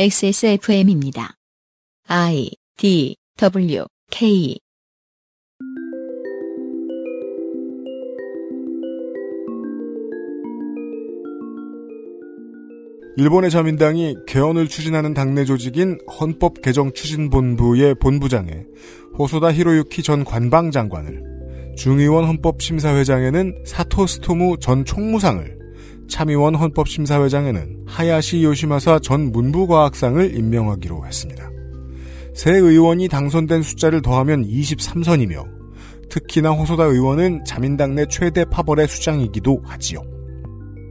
XSFM입니다. I D W K 일본의 자민당이 개헌을 추진하는 당내 조직인 헌법개정추진본부의 본부장에 호소다 히로유키 전 관방장관을, 중의원 헌법심사회장에는 사토 스토무 전 총무상을, 참의원 헌법심사회장에는 하야시 요시마사 전 문부과학상을 임명하기로 했습니다. 새 의원이 당선된 숫자를 더하면 23선이며 특히나 호소다 의원은 자민당 내 최대 파벌의 수장이기도 하지요.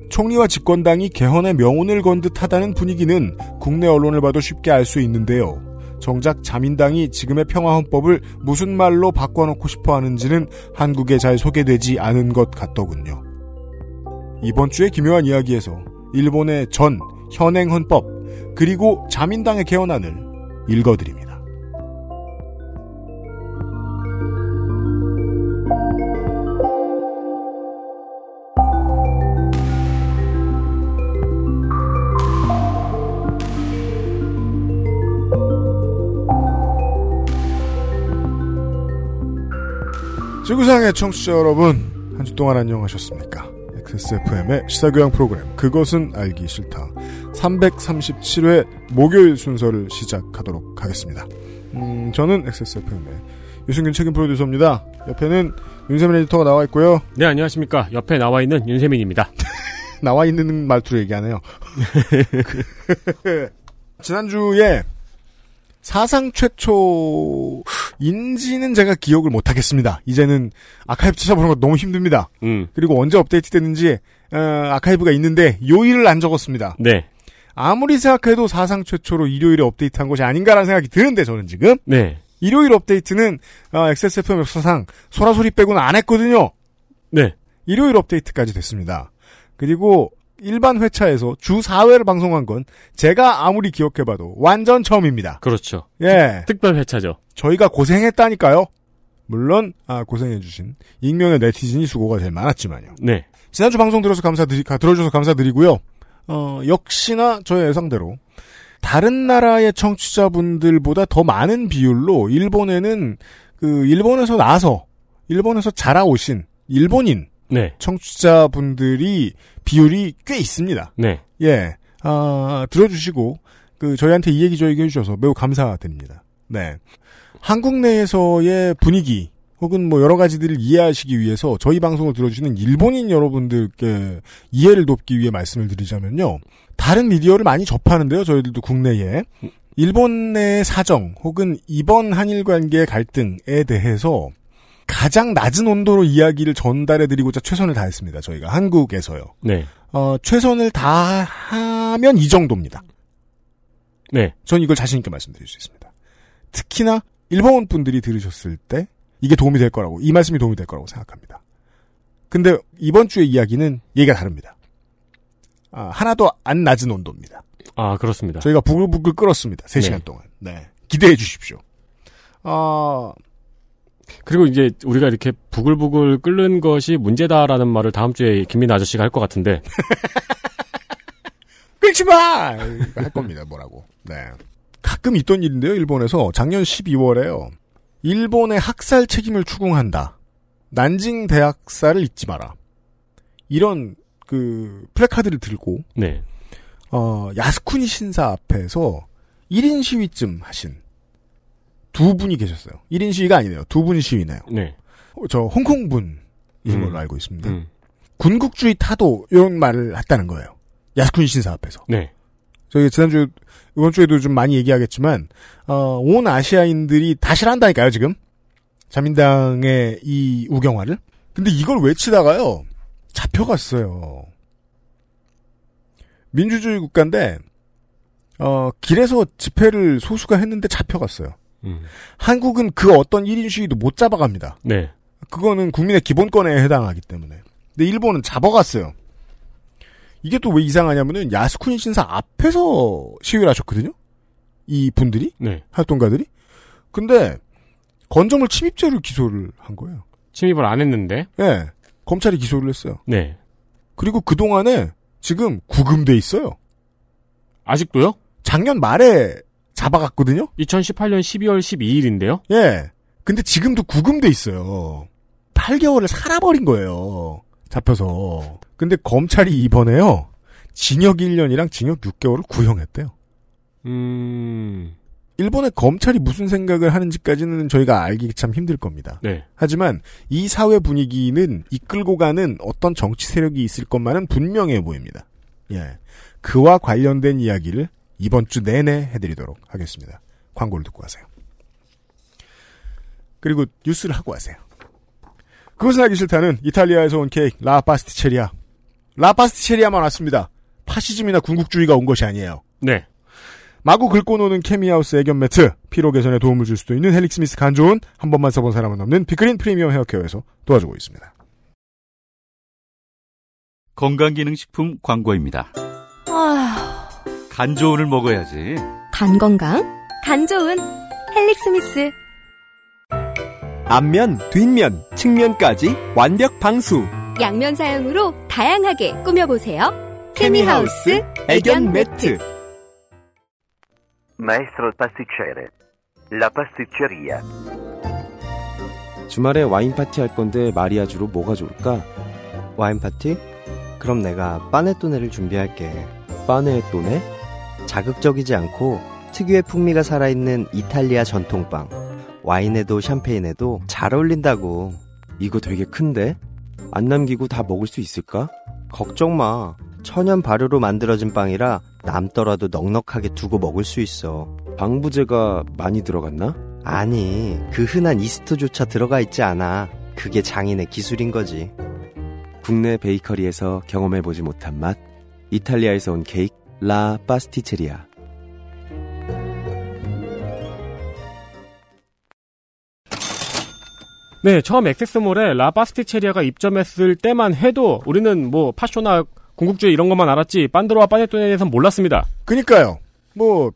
총리와 집권당이 개헌의 명운을 건 듯하다는 분위기는 국내 언론을 봐도 쉽게 알 수 있는데요. 정작 자민당이 지금의 평화헌법을 무슨 말로 바꿔놓고 싶어 하는지는 한국에 잘 소개되지 않은 것 같더군요. 이번 주의 기묘한 이야기에서 일본의 전, 현행 헌법, 그리고 자민당의 개헌안을 읽어드립니다. 지구상의 청취자 여러분, 한 주 동안 안녕하셨습니까? XSFM의 시사교양 프로그램, 그것은 알기 싫다. 337회 목요일 순서를 시작하도록 하겠습니다. 음, 저는 XSFM의 유승균 책임 프로듀서입니다. 옆에는 윤세민 에디터가 나와 있고요. 네, 안녕하십니까. 옆에 나와 있는 윤세민입니다. 나와 있는 말투로 얘기하네요. 지난주에 사상 최초인지는 제가 기억을 못하겠습니다. 이제는 아카이브 찾아보는 거 너무 힘듭니다. 음, 그리고 언제 업데이트 됐는지 어, 아카이브가 있는데 요일을 안 적었습니다. 네. 아무리 생각해도 사상 최초로 일요일에 업데이트한 것이 아닌가라는 생각이 드는데 저는 지금 네. 일요일 업데이트는 어, XSFM 역사상 소라소리 빼고는 안 했거든요. 네. 일요일 업데이트까지 됐습니다. 그리고 일반 회차에서 주 4회를 방송한 건 제가 아무리 기억해봐도 완전 처음입니다. 그렇죠. 예. 특별 회차죠. 저희가 고생했다니까요. 물론 아, 고생해주신 익명의 네티즌이 수고가 제일 많았지만요. 네. 지난주 방송 들어서 감사드리, 가- 들어줘서 감사드리고요. 어, 역시나 저의 예상대로 다른 나라의 청취자분들보다 더 많은 비율로 일본에는 그 일본에서 나서 일본에서 자라오신 일본인 네. 청취자분들이 비율이 꽤 있습니다. 네. 예, 아, 들어주시고, 그, 저희한테 이 얘기 저 얘기 해주셔서 매우 감사드립니다. 네. 한국 내에서의 분위기, 혹은 뭐 여러 가지들을 이해하시기 위해서 저희 방송을 들어주시는 일본인 여러분들께 이해를 돕기 위해 말씀을 드리자면요. 다른 미디어를 많이 접하는데요, 저희들도 국내에. 일본 내 사정, 혹은 이번 한일 관계 갈등에 대해서 가장 낮은 온도로 이야기를 전달해드리고자 최선을 다했습니다, 저희가. 한국에서요. 네. 어, 최선을 다하면 이 정도입니다. 네. 전 이걸 자신있게 말씀드릴 수 있습니다. 특히나 일본 분들이 들으셨을 때 이게 도움이 될 거라고, 이 말씀이 도움이 될 거라고 생각합니다. 근데 이번 주의 이야기는 얘기가 다릅니다. 아, 하나도 안 낮은 온도입니다. 아, 그렇습니다. 저희가 부글부글 끓었습니다. 3시간 네. 동안. 네. 기대해 주십시오. 아, 그리고 이제 우리가 이렇게 부글부글 끓는 것이 문제다라는 말을 다음 주에 김민아 아저씨가 할 것 같은데. 끓지 마! 할 겁니다, 뭐라고. 네. 가끔 있던 일인데요, 일본에서. 작년 12월에요. 일본의 학살 책임을 추궁한다. 난징 대학살을 잊지 마라. 이런, 그, 플래카드를 들고, 네. 어, 야스쿠니 신사 앞에서 1인 시위쯤 하신 두 분이 계셨어요. 1인 시위가 아니네요. 두 분 시위네요. 네. 어, 저, 홍콩분이신 음. 걸로 알고 있습니다. 음. 군국주의 타도, 이런 말을 했다는 거예요. 야스쿠니 신사 앞에서. 네. 저희 지난주 이번 주에도 좀 많이 얘기하겠지만 어, 온 아시아인들이 다 싫어한다니까요 지금 자민당의 이 우경화를 근데 이걸 외치다가요 잡혀갔어요 민주주의 국가인데 어, 길에서 집회를 소수가 했는데 잡혀갔어요 음. 한국은 그 어떤 1인 시위도 못 잡아갑니다 네. 그거는 국민의 기본권에 해당하기 때문에. 근데 일본은 잡아갔어요. 이게 또 왜 이상하냐면은 야스쿠니 신사 앞에서 시위를 하셨거든요. 이 분들이 네. 활동가들이. 근데 건조물 침입죄를 기소를 한 거예요. 침입을 안 했는데. 예. 검찰이 기소를 했어요. 네. 그리고 그 동안에 지금 구금돼 있어요. 아직도요? 작년 말에 잡아갔거든요. 2018년 12월 12일인데요. 예. 근데 지금도 구금돼 있어요. 8개월을 살아버린 거예요. 잡혀서. 근데 검찰이 이번에요. 징역 1년이랑 징역 6개월을 구형했대요. 음, 일본의 검찰이 무슨 생각을 하는지까지는 저희가 알기 참 힘들 겁니다. 네. 하지만 이 사회 분위기는 이끌고 가는 어떤 정치 세력이 있을 것만은 분명해 보입니다. 예. 그와 관련된 이야기를 이번 주 내내 해드리도록 하겠습니다. 광고를 듣고 가세요. 그리고 뉴스를 하고 하세요. 그것은 하기 싫다는 이탈리아에서 온 케이크 라 파스티체리아. 라 파스티체리아만 왔습니다. 파시즘이나 군국주의가 온 것이 아니에요. 네. 마구 긁고 노는 케미하우스 애견 매트, 피로 개선에 도움을 줄 수도 있는 헬릭스미스 간 좋은 한 번만 써본 사람은 없는 빅그린 프리미엄 헤어케어에서 도와주고 있습니다. 건강기능식품 광고입니다. 아, 간 좋은을 먹어야지. 간 건강? 간 좋은 헬릭 스미스. 앞면, 뒷면, 측면까지 완벽 방수. 양면 사용으로 다양하게 꾸며보세요. 케미하우스 애견 매트. Maestro pasticcere. La pasticceria. 주말에 와인 파티 할 건데 마리아주로 뭐가 좋을까? 와인 파티? 그럼 내가 빠네토네를 준비할게. 빠네토네? 자극적이지 않고 특유의 풍미가 살아있는 이탈리아 전통빵. 와인에도 샴페인에도 잘 어울린다고. 이거 되게 큰데? 안 남기고 다 먹을 수 있을까? 걱정 마. 천연 발효로 만들어진 빵이라 남더라도 넉넉하게 두고 먹을 수 있어. 방부제가 많이 들어갔나? 아니, 그 흔한 이스트조차 들어가 있지 않아. 그게 장인의 기술인 거지. 국내 베이커리에서 경험해보지 못한 맛. 이탈리아에서 온 케이크, 라 파스티체리아. 네, 처음 액세스몰에 라바스티체리아가 입점했을 때만 해도 우리는 뭐 파쇼나 궁극주의 이런 것만 알았지 빤드로와 빠네토네에 대해서는 몰랐습니다. 그니까요. 뭐,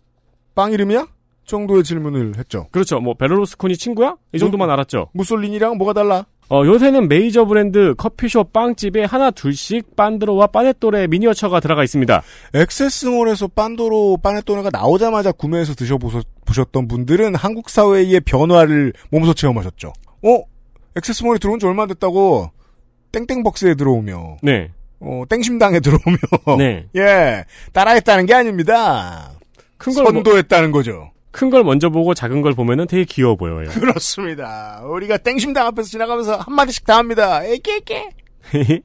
빵 이름이야? 정도의 질문을 했죠. 그렇죠. 뭐 베르루스코니 친구야? 이 정도만 알았죠. 무솔리니랑 뭐가 달라? 어, 요새는 메이저 브랜드 커피숍 빵집에 하나 둘씩 빤드로와 빠네토레 미니어처가 들어가 있습니다. 액세스몰에서 빤도로 빠네토네가 나오자마자 구매해서 드셔보셨던 분들은 한국 사회의 변화를 몸소 체험하셨죠. 어? 액세스몰에 들어온 지 얼마 됐다고 땡땡벅스에 들어오며 네. 어, 땡심당에 들어오며 네. 예 따라했다는 게 아닙니다. 큰 걸, 뭐- 선도했다는 거죠. 큰 걸 먼저 보고 작은 걸 보면은 되게 귀여워 보여요. 그렇습니다. 우리가 땡심당 앞에서 지나가면서 한마디씩 다 합니다. 에깨깨.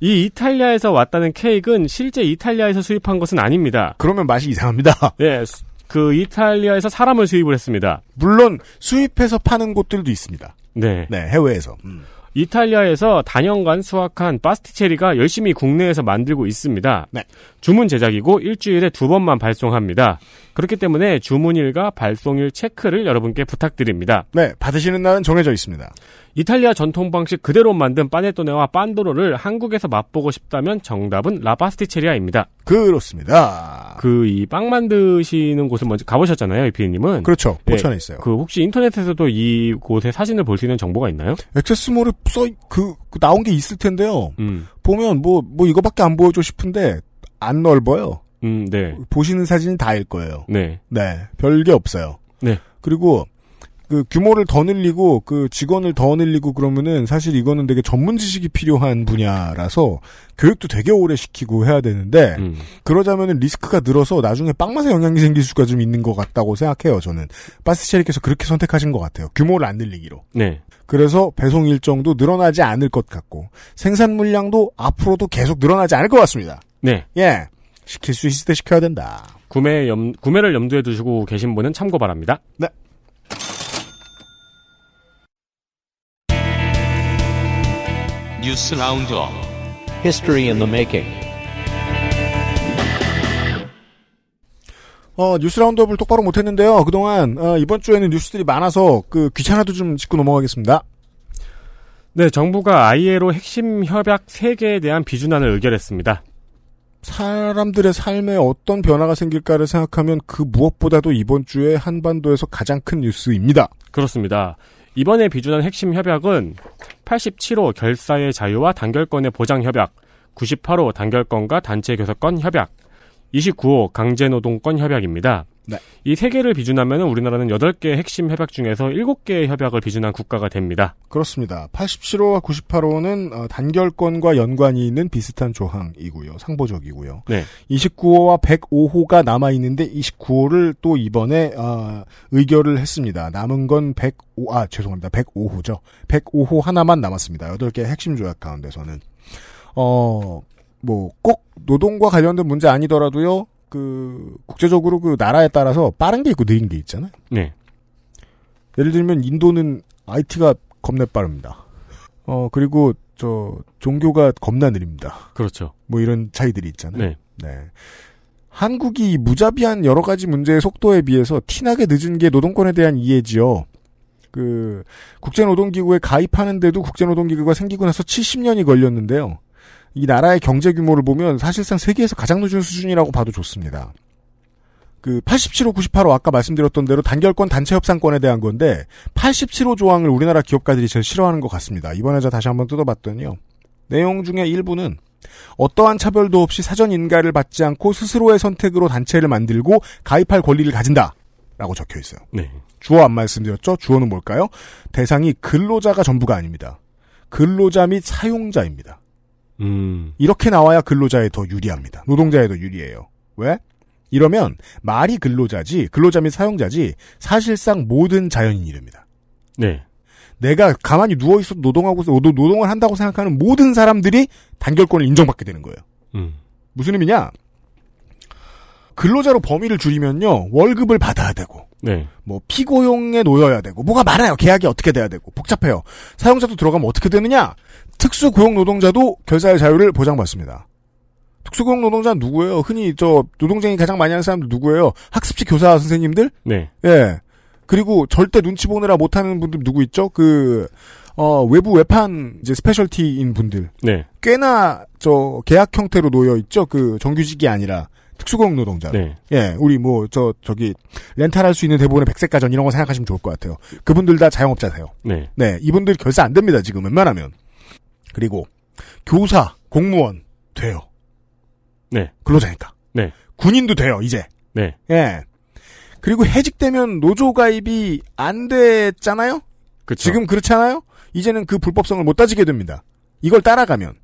이 이탈리아에서 왔다는 케이크는 실제 이탈리아에서 수입한 것은 아닙니다. 그러면 맛이 이상합니다. 예, 수- 그 이탈리아에서 사람을 수입을 했습니다. 물론 수입해서 파는 곳들도 있습니다. 네. 네, 해외에서. 음. 이탈리아에서 단연간 수확한 파스티체리가 열심히 국내에서 만들고 있습니다. 네. 주문 제작이고 일주일에 두 번만 발송합니다. 그렇기 때문에 주문일과 발송일 체크를 여러분께 부탁드립니다. 네, 받으시는 날은 정해져 있습니다. 이탈리아 전통 방식 그대로 만든 파네토네와 빤도로를 한국에서 맛보고 싶다면 정답은 라파스티체리아입니다. 그렇습니다. 그 이 빵 만드시는 곳을 먼저 가보셨잖아요, 이피디님은. 그렇죠. 예, 포천에 있어요. 그 혹시 인터넷에서도 이 곳의 사진을 볼 수 있는 정보가 있나요? 액세스몰에 써, 그, 그 나온 게 있을 텐데요. 음, 보면 뭐, 뭐 이거밖에 안 보여줘 싶은데, 안 넓어요. 음, 네, 보시는 사진이 다일 거예요. 네, 네, 별게 없어요. 네. 그리고 그 규모를 더 늘리고 그 직원을 더 늘리고 그러면은 사실 이거는 되게 전문 지식이 필요한 분야라서 교육도 되게 오래 시키고 해야 되는데 음, 그러자면은 리스크가 늘어서 나중에 빵 맛에 영향이 생길 수가 좀 있는 것 같다고 생각해요. 저는 바스체리께서 그렇게 선택하신 것 같아요. 규모를 안 늘리기로. 네. 그래서 배송 일정도 늘어나지 않을 것 같고 생산 물량도 앞으로도 계속 늘어나지 않을 것 같습니다. 네. 예, 시킬 수 있을 때 시켜야 된다. 구매 염, 구매를 염두에 두시고 계신 분은 참고 바랍니다. 네. 뉴스 roundup History in the making. 어, 뉴스 roundup을 똑바로 못했는데요. 그동안 어, 이번 주에는 뉴스들이 많아서 그 귀찮아도 좀 짚고 넘어가겠습니다. 네, 정부가 ILO 핵심 협약 3개에 대한 비준안을 의결했습니다. 사람들의 삶에 어떤 변화가 생길까를 생각하면 그 무엇보다도 이번 주에 한반도에서 가장 큰 뉴스입니다. 그렇습니다. 이번에 비준한 핵심 협약은 87호 결사의 자유와 단결권의 보장 협약, 98호 단결권과 단체 교섭권 협약, 29호 강제노동권 협약입니다. 네. 이세 개를 비준하면 우리나라는 8개 핵심 협약 중에서 7개의 협약을 비준한 국가가 됩니다. 그렇습니다. 87호와 98호는 어, 단결권과 연관이 있는 비슷한 조항이고요. 상보적이고요. 네. 29호와 105호가 남아 있는데 29호를 또 이번에 어, 의결을 했습니다. 남은 건 105, 아 죄송합니다. 105호죠. 105호 하나만 남았습니다. 8개 핵심 조약 가운데서는 어 뭐 꼭 노동과 관련된 문제 아니더라도요. 그 국제적으로 그 나라에 따라서 빠른 게 있고 느린 게 있잖아요. 네. 예를 들면 인도는 IT가 겁나 빠릅니다. 어 그리고 저 종교가 겁나 느립니다. 그렇죠. 뭐 이런 차이들이 있잖아요. 네. 네. 한국이 무자비한 여러 가지 문제의 속도에 비해서 티나게 늦은 게 노동권에 대한 이해지요. 그 국제노동기구에 가입하는데도 국제노동기구가 생기고 나서 70년이 걸렸는데요. 이 나라의 경제 규모를 보면 사실상 세계에서 가장 늦은 수준이라고 봐도 좋습니다. 그 87호, 98호 아까 말씀드렸던 대로 단결권 단체 협상권에 대한 건데 87호 조항을 우리나라 기업가들이 제일 싫어하는 것 같습니다. 이번에 제가 다시 한번 뜯어봤더니요. 내용 중에 일부는 어떠한 차별도 없이 사전 인가를 받지 않고 스스로의 선택으로 단체를 만들고 가입할 권리를 가진다. 라고 적혀 있어요. 네. 주어 안 말씀드렸죠? 주어는 뭘까요? 대상이 근로자가 전부가 아닙니다. 근로자 및 사용자입니다. 음. 이렇게 나와야 근로자에 더 유리합니다. 노동자에 더 유리해요. 왜? 이러면 말이 근로자지, 근로자 및 사용자지 사실상 모든 자연인이랍니다. 네. 내가 가만히 누워 있어도 노동하고 노- 노동을 한다고 생각하는 모든 사람들이 단결권을 인정받게 되는 거예요. 음. 무슨 의미냐? 근로자로 범위를 줄이면요 월급을 받아야 되고 네. 뭐 피고용에 놓여야 되고 뭐가 많아요 계약이 어떻게 돼야 되고 복잡해요 사용자도 들어가면 어떻게 되느냐 특수 고용 노동자도 결사의 자유를 보장받습니다 특수 고용 노동자는 누구예요 흔히 저 노동쟁의 가장 많이 하는 사람들 누구예요 학습지 교사 선생님들 네. 예 그리고 절대 눈치 보느라 못하는 분들 누구 있죠 그 어, 외부 외판 이제 specialty인 분들 네. 꽤나 저 계약 형태로 놓여 있죠 그 정규직이 아니라 특수고용 노동자 네. 예, 우리 뭐 저 저기 렌탈할 수 있는 대부분의 백색 가전 이런 거 생각하시면 좋을 것 같아요. 그분들 다 자영업자세요. 네. 네, 이분들 결사 안 됩니다 지금 웬만하면. 그리고 교사, 공무원 돼요. 네. 근로자니까. 네. 군인도 돼요 이제. 네. 예. 그리고 해직되면 노조 가입이 안 됐잖아요. 그쵸. 지금 그렇잖아요. 이제는 그 불법성을 못 따지게 됩니다. 이걸 따라가면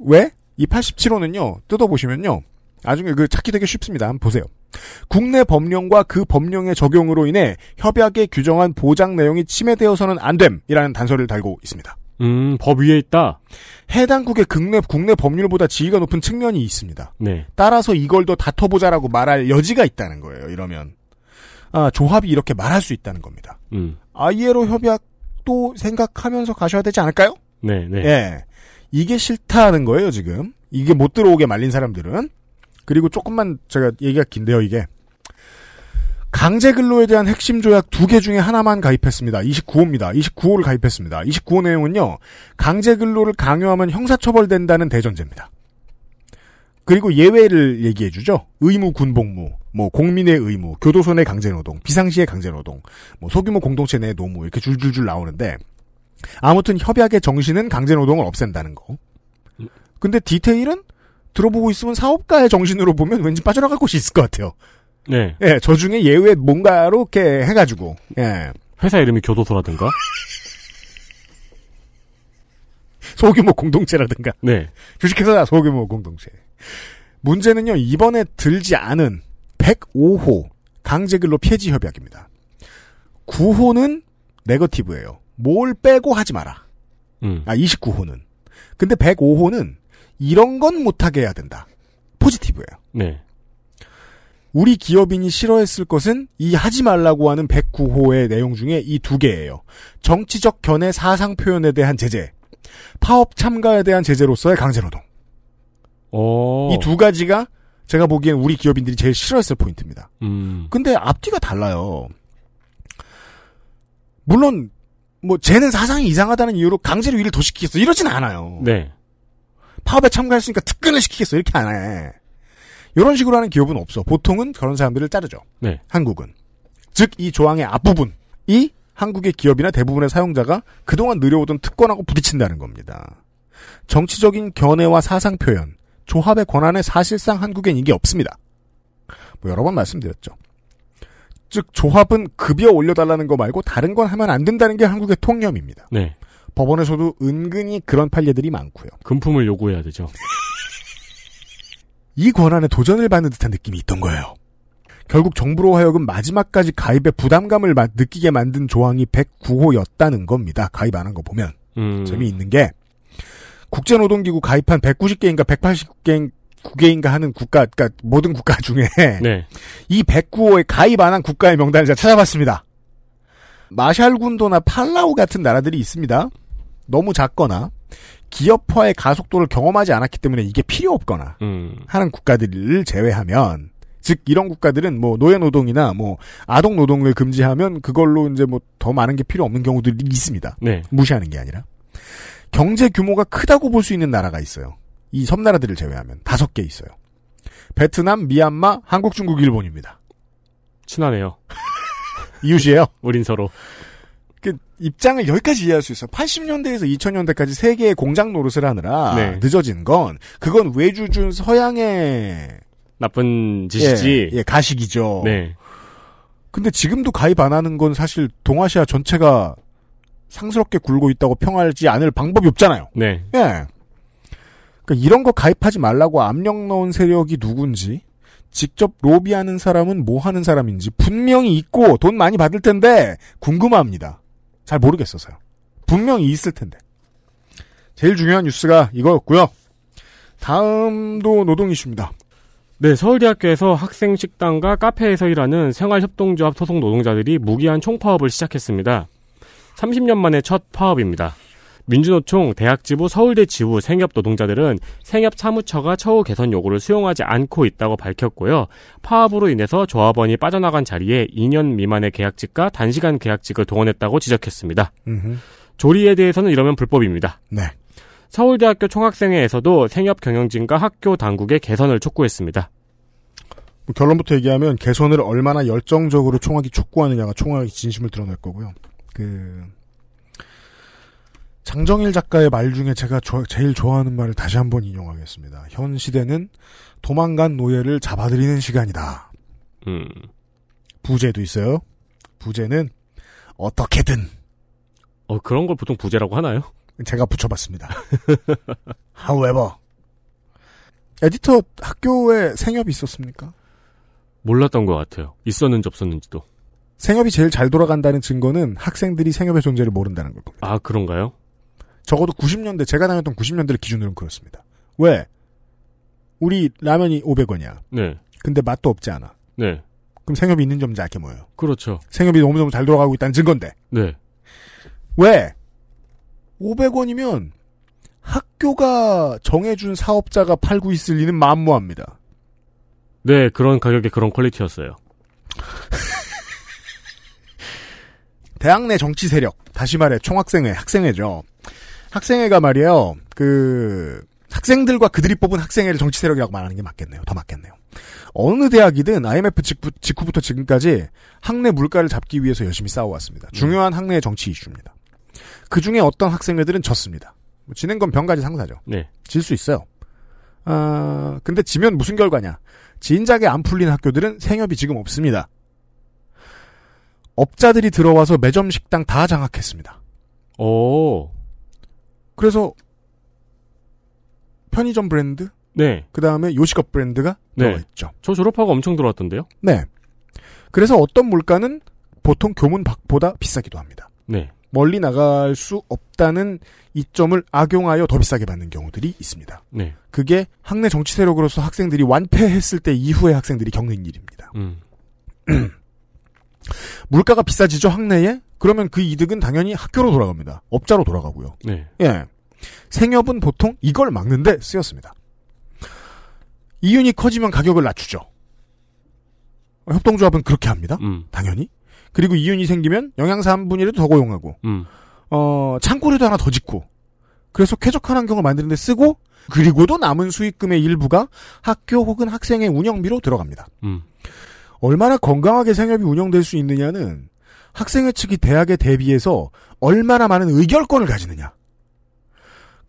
왜? 이 87호는요. 뜯어보시면요. 나중에 그 찾기 되게 쉽습니다. 한번 보세요. 국내 법령과 그 법령의 적용으로 인해 협약에 규정한 보장 내용이 침해되어서는 안 됨이라는 단서를 달고 있습니다. 음, 법 위에 있다. 해당국의 국내, 국내 법률보다 지위가 높은 측면이 있습니다. 네. 따라서 이걸 더 다퉈보자라고 말할 여지가 있다는 거예요. 이러면 아, 조합이 이렇게 말할 수 있다는 겁니다. 음. ILO 협약도 생각하면서 가셔야 되지 않을까요? 네, 네. 예. 이게 싫다는 거예요, 지금. 이게 못 들어오게 말린 사람들은. 그리고 조금만 제가 얘기가 긴데요, 이게. 강제 근로에 대한 핵심 조약 두 개 중에 하나만 가입했습니다. 29호입니다. 29호를 가입했습니다. 29호 내용은요. 강제 근로를 강요하면 형사처벌된다는 대전제입니다. 그리고 예외를 얘기해 주죠. 의무 군복무, 뭐 공민의 의무, 교도소 내 강제노동, 비상시의 강제노동, 뭐 소규모 공동체 내 노무 이렇게 줄줄줄 나오는데 아무튼 협약의 정신은 강제노동을 없앤다는 거. 근데 디테일은 들어보고 있으면 사업가의 정신으로 보면 왠지 빠져나갈 곳이 있을 것 같아요. 네. 예, 저 중에 예외 뭔가로 이렇게 해가지고, 예. 회사 이름이 교도소라든가. 소규모 공동체라든가. 네. 주식회사 소규모 공동체. 문제는요, 이번에 들지 않은 105호 강제근로 폐지 협약입니다. 9호는 네거티브예요. 뭘 빼고 하지 마라. 음. 아, 29호는. 근데 105호는 이런 건 못하게 해야 된다. 포지티브예요. 네. 우리 기업인이 싫어했을 것은 이 하지 말라고 하는 109호의 내용 중에 이 두 개예요. 정치적 견해 사상 표현에 대한 제재, 파업 참가에 대한 제재로서의 강제노동. 어. 이두 가지가 제가 보기엔 우리 기업인들이 제일 싫어했을 포인트입니다. 음. 근데 앞뒤가 달라요. 물론 뭐 쟤는 사상이 이상하다는 이유로 강제로 일을 더 시키겠어 이러진 않아요. 네. 파업에 참가했으니까 특근을 시키겠어 이렇게 안 해. 이런 식으로 하는 기업은 없어. 보통은 그런 사람들을 자르죠. 네. 한국은. 즉 이 조항의 앞부분이 한국의 기업이나 대부분의 사용자가 그동안 느려오던 특권하고 부딪힌다는 겁니다. 정치적인 견해와 사상 표현, 조합의 권한에 사실상 한국엔 이게 없습니다. 뭐 여러 번 말씀드렸죠. 즉 조합은 급여 올려달라는 거 말고 다른 건 하면 안 된다는 게 한국의 통념입니다. 네. 법원에서도 은근히 그런 판례들이 많고요. 금품을 요구해야 되죠. 이 권한에 도전을 받는 듯한 느낌이 있던 거예요. 결국 정부로 하여금 마지막까지 가입의 부담감을 마- 느끼게 만든 조항이 109호였다는 겁니다. 가입 안 한 거 보면. 음. 재미있는 게 국제노동기구 가입한 190개인가 180개 9개인가 하는 국가, 그러니까 모든 국가 중에 네. 이 109호에 가입 안 한 국가의 명단을 제가 찾아봤습니다. 마샬군도나 팔라우 같은 나라들이 있습니다. 너무 작거나 기업화의 가속도를 경험하지 않았기 때문에 이게 필요 없거나 음. 하는 국가들을 제외하면 즉 이런 국가들은 뭐 노예 노동이나 뭐 아동 노동을 금지하면 그걸로 이제 뭐 더 많은 게 필요 없는 경우들이 있습니다. 네. 무시하는 게 아니라 경제 규모가 크다고 볼 수 있는 나라가 있어요. 이 섬나라들을 제외하면 다섯 개 있어요. 베트남, 미얀마, 한국, 중국, 일본입니다. 친하네요. 이웃이에요. 우린 서로. 그 입장을 여기까지 이해할 수 있어요. 80년대에서 2000년대까지 세계의 공장 노릇을 하느라 네. 늦어진 건 그건 외주준 서양의 나쁜 짓이지. 예, 예, 가식이죠. 네. 근데 지금도 가입 안 하는 건 사실 동아시아 전체가 상스럽게 굴고 있다고 평하지 않을 방법이 없잖아요. 네. 예. 그러니까 이런 거 가입하지 말라고 압력 넣은 세력이 누군지, 직접 로비하는 사람은 뭐 하는 사람인지 분명히 있고 돈 많이 받을 텐데 궁금합니다. 잘 모르겠어서요. 분명히 있을 텐데. 제일 중요한 뉴스가 이거였고요. 다음도 노동 이슈입니다. 네, 서울대학교에서 학생 식당과 카페에서 일하는 생활협동조합 소속 노동자들이 무기한 총파업을 시작했습니다. 30년 만에 첫 파업입니다. 민주노총 대학지부 서울대 지부 생협 노동자들은 생협 사무처가 처우 개선 요구를 수용하지 않고 있다고 밝혔고요. 파업으로 인해서 조합원이 빠져나간 자리에 2년 미만의 계약직과 단시간 계약직을 동원했다고 지적했습니다. 음흠. 조리에 대해서는 이러면 불법입니다. 네. 서울대학교 총학생회에서도 생협 경영진과 학교 당국의 개선을 촉구했습니다. 뭐 결론부터 얘기하면 개선을 얼마나 열정적으로 총학이 촉구하느냐가 총학의 진심을 드러낼 거고요. 그 장정일 작가의 말 중에 제가 조- 제일 좋아하는 말을 다시 한번 인용하겠습니다. 현 시대는 도망간 노예를 잡아들이는 시간이다. 음, 부제도 있어요. 부제는 어떻게든 어, 그런 걸 보통 부재라고 하나요? 제가 붙여봤습니다. However, 에디터 학교에 생협이 있었습니까? 몰랐던 것 같아요. 있었는지 없었는지도. 생협이 제일 잘 돌아간다는 증거는 학생들이 생협의 존재를 모른다는 걸 겁니다. 아, 그런가요? 적어도 90년대 제가 다녔던 90년대를 기준으로는 그렇습니다. 왜? 우리 라면이 500원이야. 네. 근데 맛도 없지 않아. 네. 그럼 생협이 있는 점자 알게 뭐예요? 그렇죠. 생협이 너무너무 잘 돌아가고 있다는 증거인데. 네. 왜? 500원이면 학교가 정해준 사업자가 팔고 있을 리는 만무합니다. 네, 그런 가격에 그런 퀄리티였어요. 대학 내 정치 세력, 다시 말해 총학생회, 학생회죠. 학생회가 말이에요. 그 학생들과 그들이 뽑은 학생회를 정치 세력이라고 말하는 게 맞겠네요. 더 맞겠네요. 어느 대학이든 IMF 직후, 직후 부터 지금까지 학내 물가를 잡기 위해서 열심히 싸워왔습니다. 중요한 학내의 정치 이슈입니다. 그 중에 어떤 학생회들은 졌습니다. 뭐 지는 건 병가지 상사죠. 네. 질 수 있어요. 아, 근데 지면 무슨 결과냐? 진작에 안 풀린 학교들은 생협이 지금 없습니다. 업자들이 들어와서 매점 식당 다 장악했습니다. 오. 그래서 편의점 브랜드, 네. 그 다음에 요식업 브랜드가 네. 들어와 있죠. 저 졸업하고 엄청 들어왔던데요? 네. 그래서 어떤 물가는 보통 교문 밖보다 비싸기도 합니다. 네. 멀리 나갈 수 없다는 이점을 악용하여 더 비싸게 받는 경우들이 있습니다. 네. 그게 학내 정치 세력으로서 학생들이 완패했을 때 이후에 학생들이 겪는 일입니다. 음. 물가가 비싸지죠 학내에? 그러면 그 이득은 당연히 학교로 돌아갑니다. 업자로 돌아가고요. 네. 예. 생협은 보통 이걸 막는데 쓰였습니다. 이윤이 커지면 가격을 낮추죠. 협동조합은 그렇게 합니다. 음. 당연히. 그리고 이윤이 생기면 영양사 한 분이라도 더 고용하고, 음. 어, 창고라도 하나 더 짓고, 그래서 쾌적한 환경을 만드는데 쓰고, 그리고도 남은 수익금의 일부가 학교 혹은 학생의 운영비로 들어갑니다. 음. 얼마나 건강하게 생협이 운영될 수 있느냐는 학생회 측이 대학에 대비해서 얼마나 많은 의결권을 가지느냐.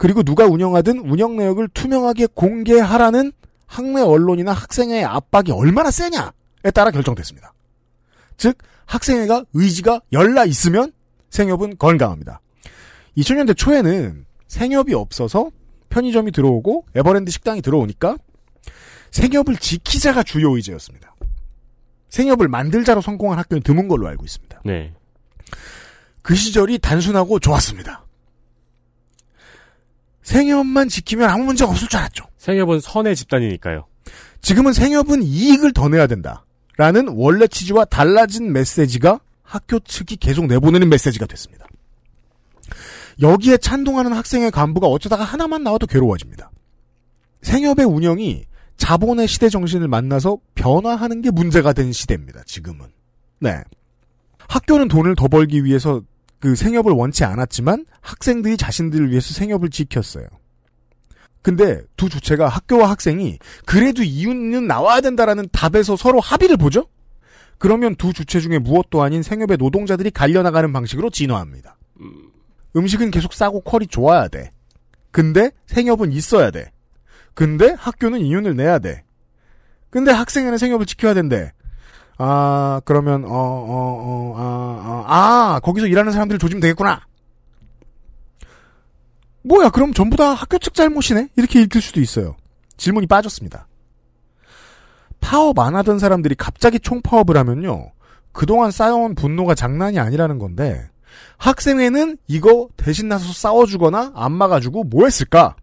그리고 누가 운영하든 운영 내역을 투명하게 공개하라는 학내 언론이나 학생회의 압박이 얼마나 세냐에 따라 결정됐습니다. 즉 학생회가 의지가 열나 있으면 생협은 건강합니다. 2000년대 초에는 생협이 없어서 편의점이 들어오고 에버랜드 식당이 들어오니까 생협을 지키자가 주요 의제였습니다. 생협을 만들자로 성공한 학교는 드문 걸로 알고 있습니다. 네. 그 시절이 단순하고 좋았습니다. 생협만 지키면 아무 문제가 없을 줄 알았죠. 생협은 선의 집단이니까요. 지금은 생협은 이익을 더 내야 된다. 라는 원래 취지와 달라진 메시지가 학교 측이 계속 내보내는 메시지가 됐습니다. 여기에 찬동하는 학생의 간부가 어쩌다가 하나만 나와도 괴로워집니다. 생협의 운영이 자본의 시대 정신을 만나서 변화하는 게 문제가 된 시대입니다. 지금은. 네. 학교는 돈을 더 벌기 위해서 그 생협을 원치 않았지만 학생들이 자신들을 위해서 생협을 지켰어요. 근데 두 주체가 학교와 학생이 그래도 이유는 나와야 된다라는 답에서 서로 합의를 보죠? 그러면 두 주체 중에 무엇도 아닌 생협의 노동자들이 갈려나가는 방식으로 진화합니다. 음식은 계속 싸고 퀄이 좋아야 돼. 근데 생협은 있어야 돼. 근데 학교는 이윤을 내야 돼. 근데 학생회는 생협을 지켜야 된대. 아, 그러면, 어, 어, 어, 아, 아, 아, 거기서 일하는 사람들을 조지면 되겠구나. 뭐야, 그럼 전부 다 학교 측 잘못이네? 이렇게 읽힐 수도 있어요. 질문이 빠졌습니다. 파업 안 하던 사람들이 갑자기 총파업을 하면요. 그동안 쌓여온 분노가 장난이 아니라는 건데, 학생회는 이거 대신 나서서 싸워주거나 안 막아주고 뭐 했을까?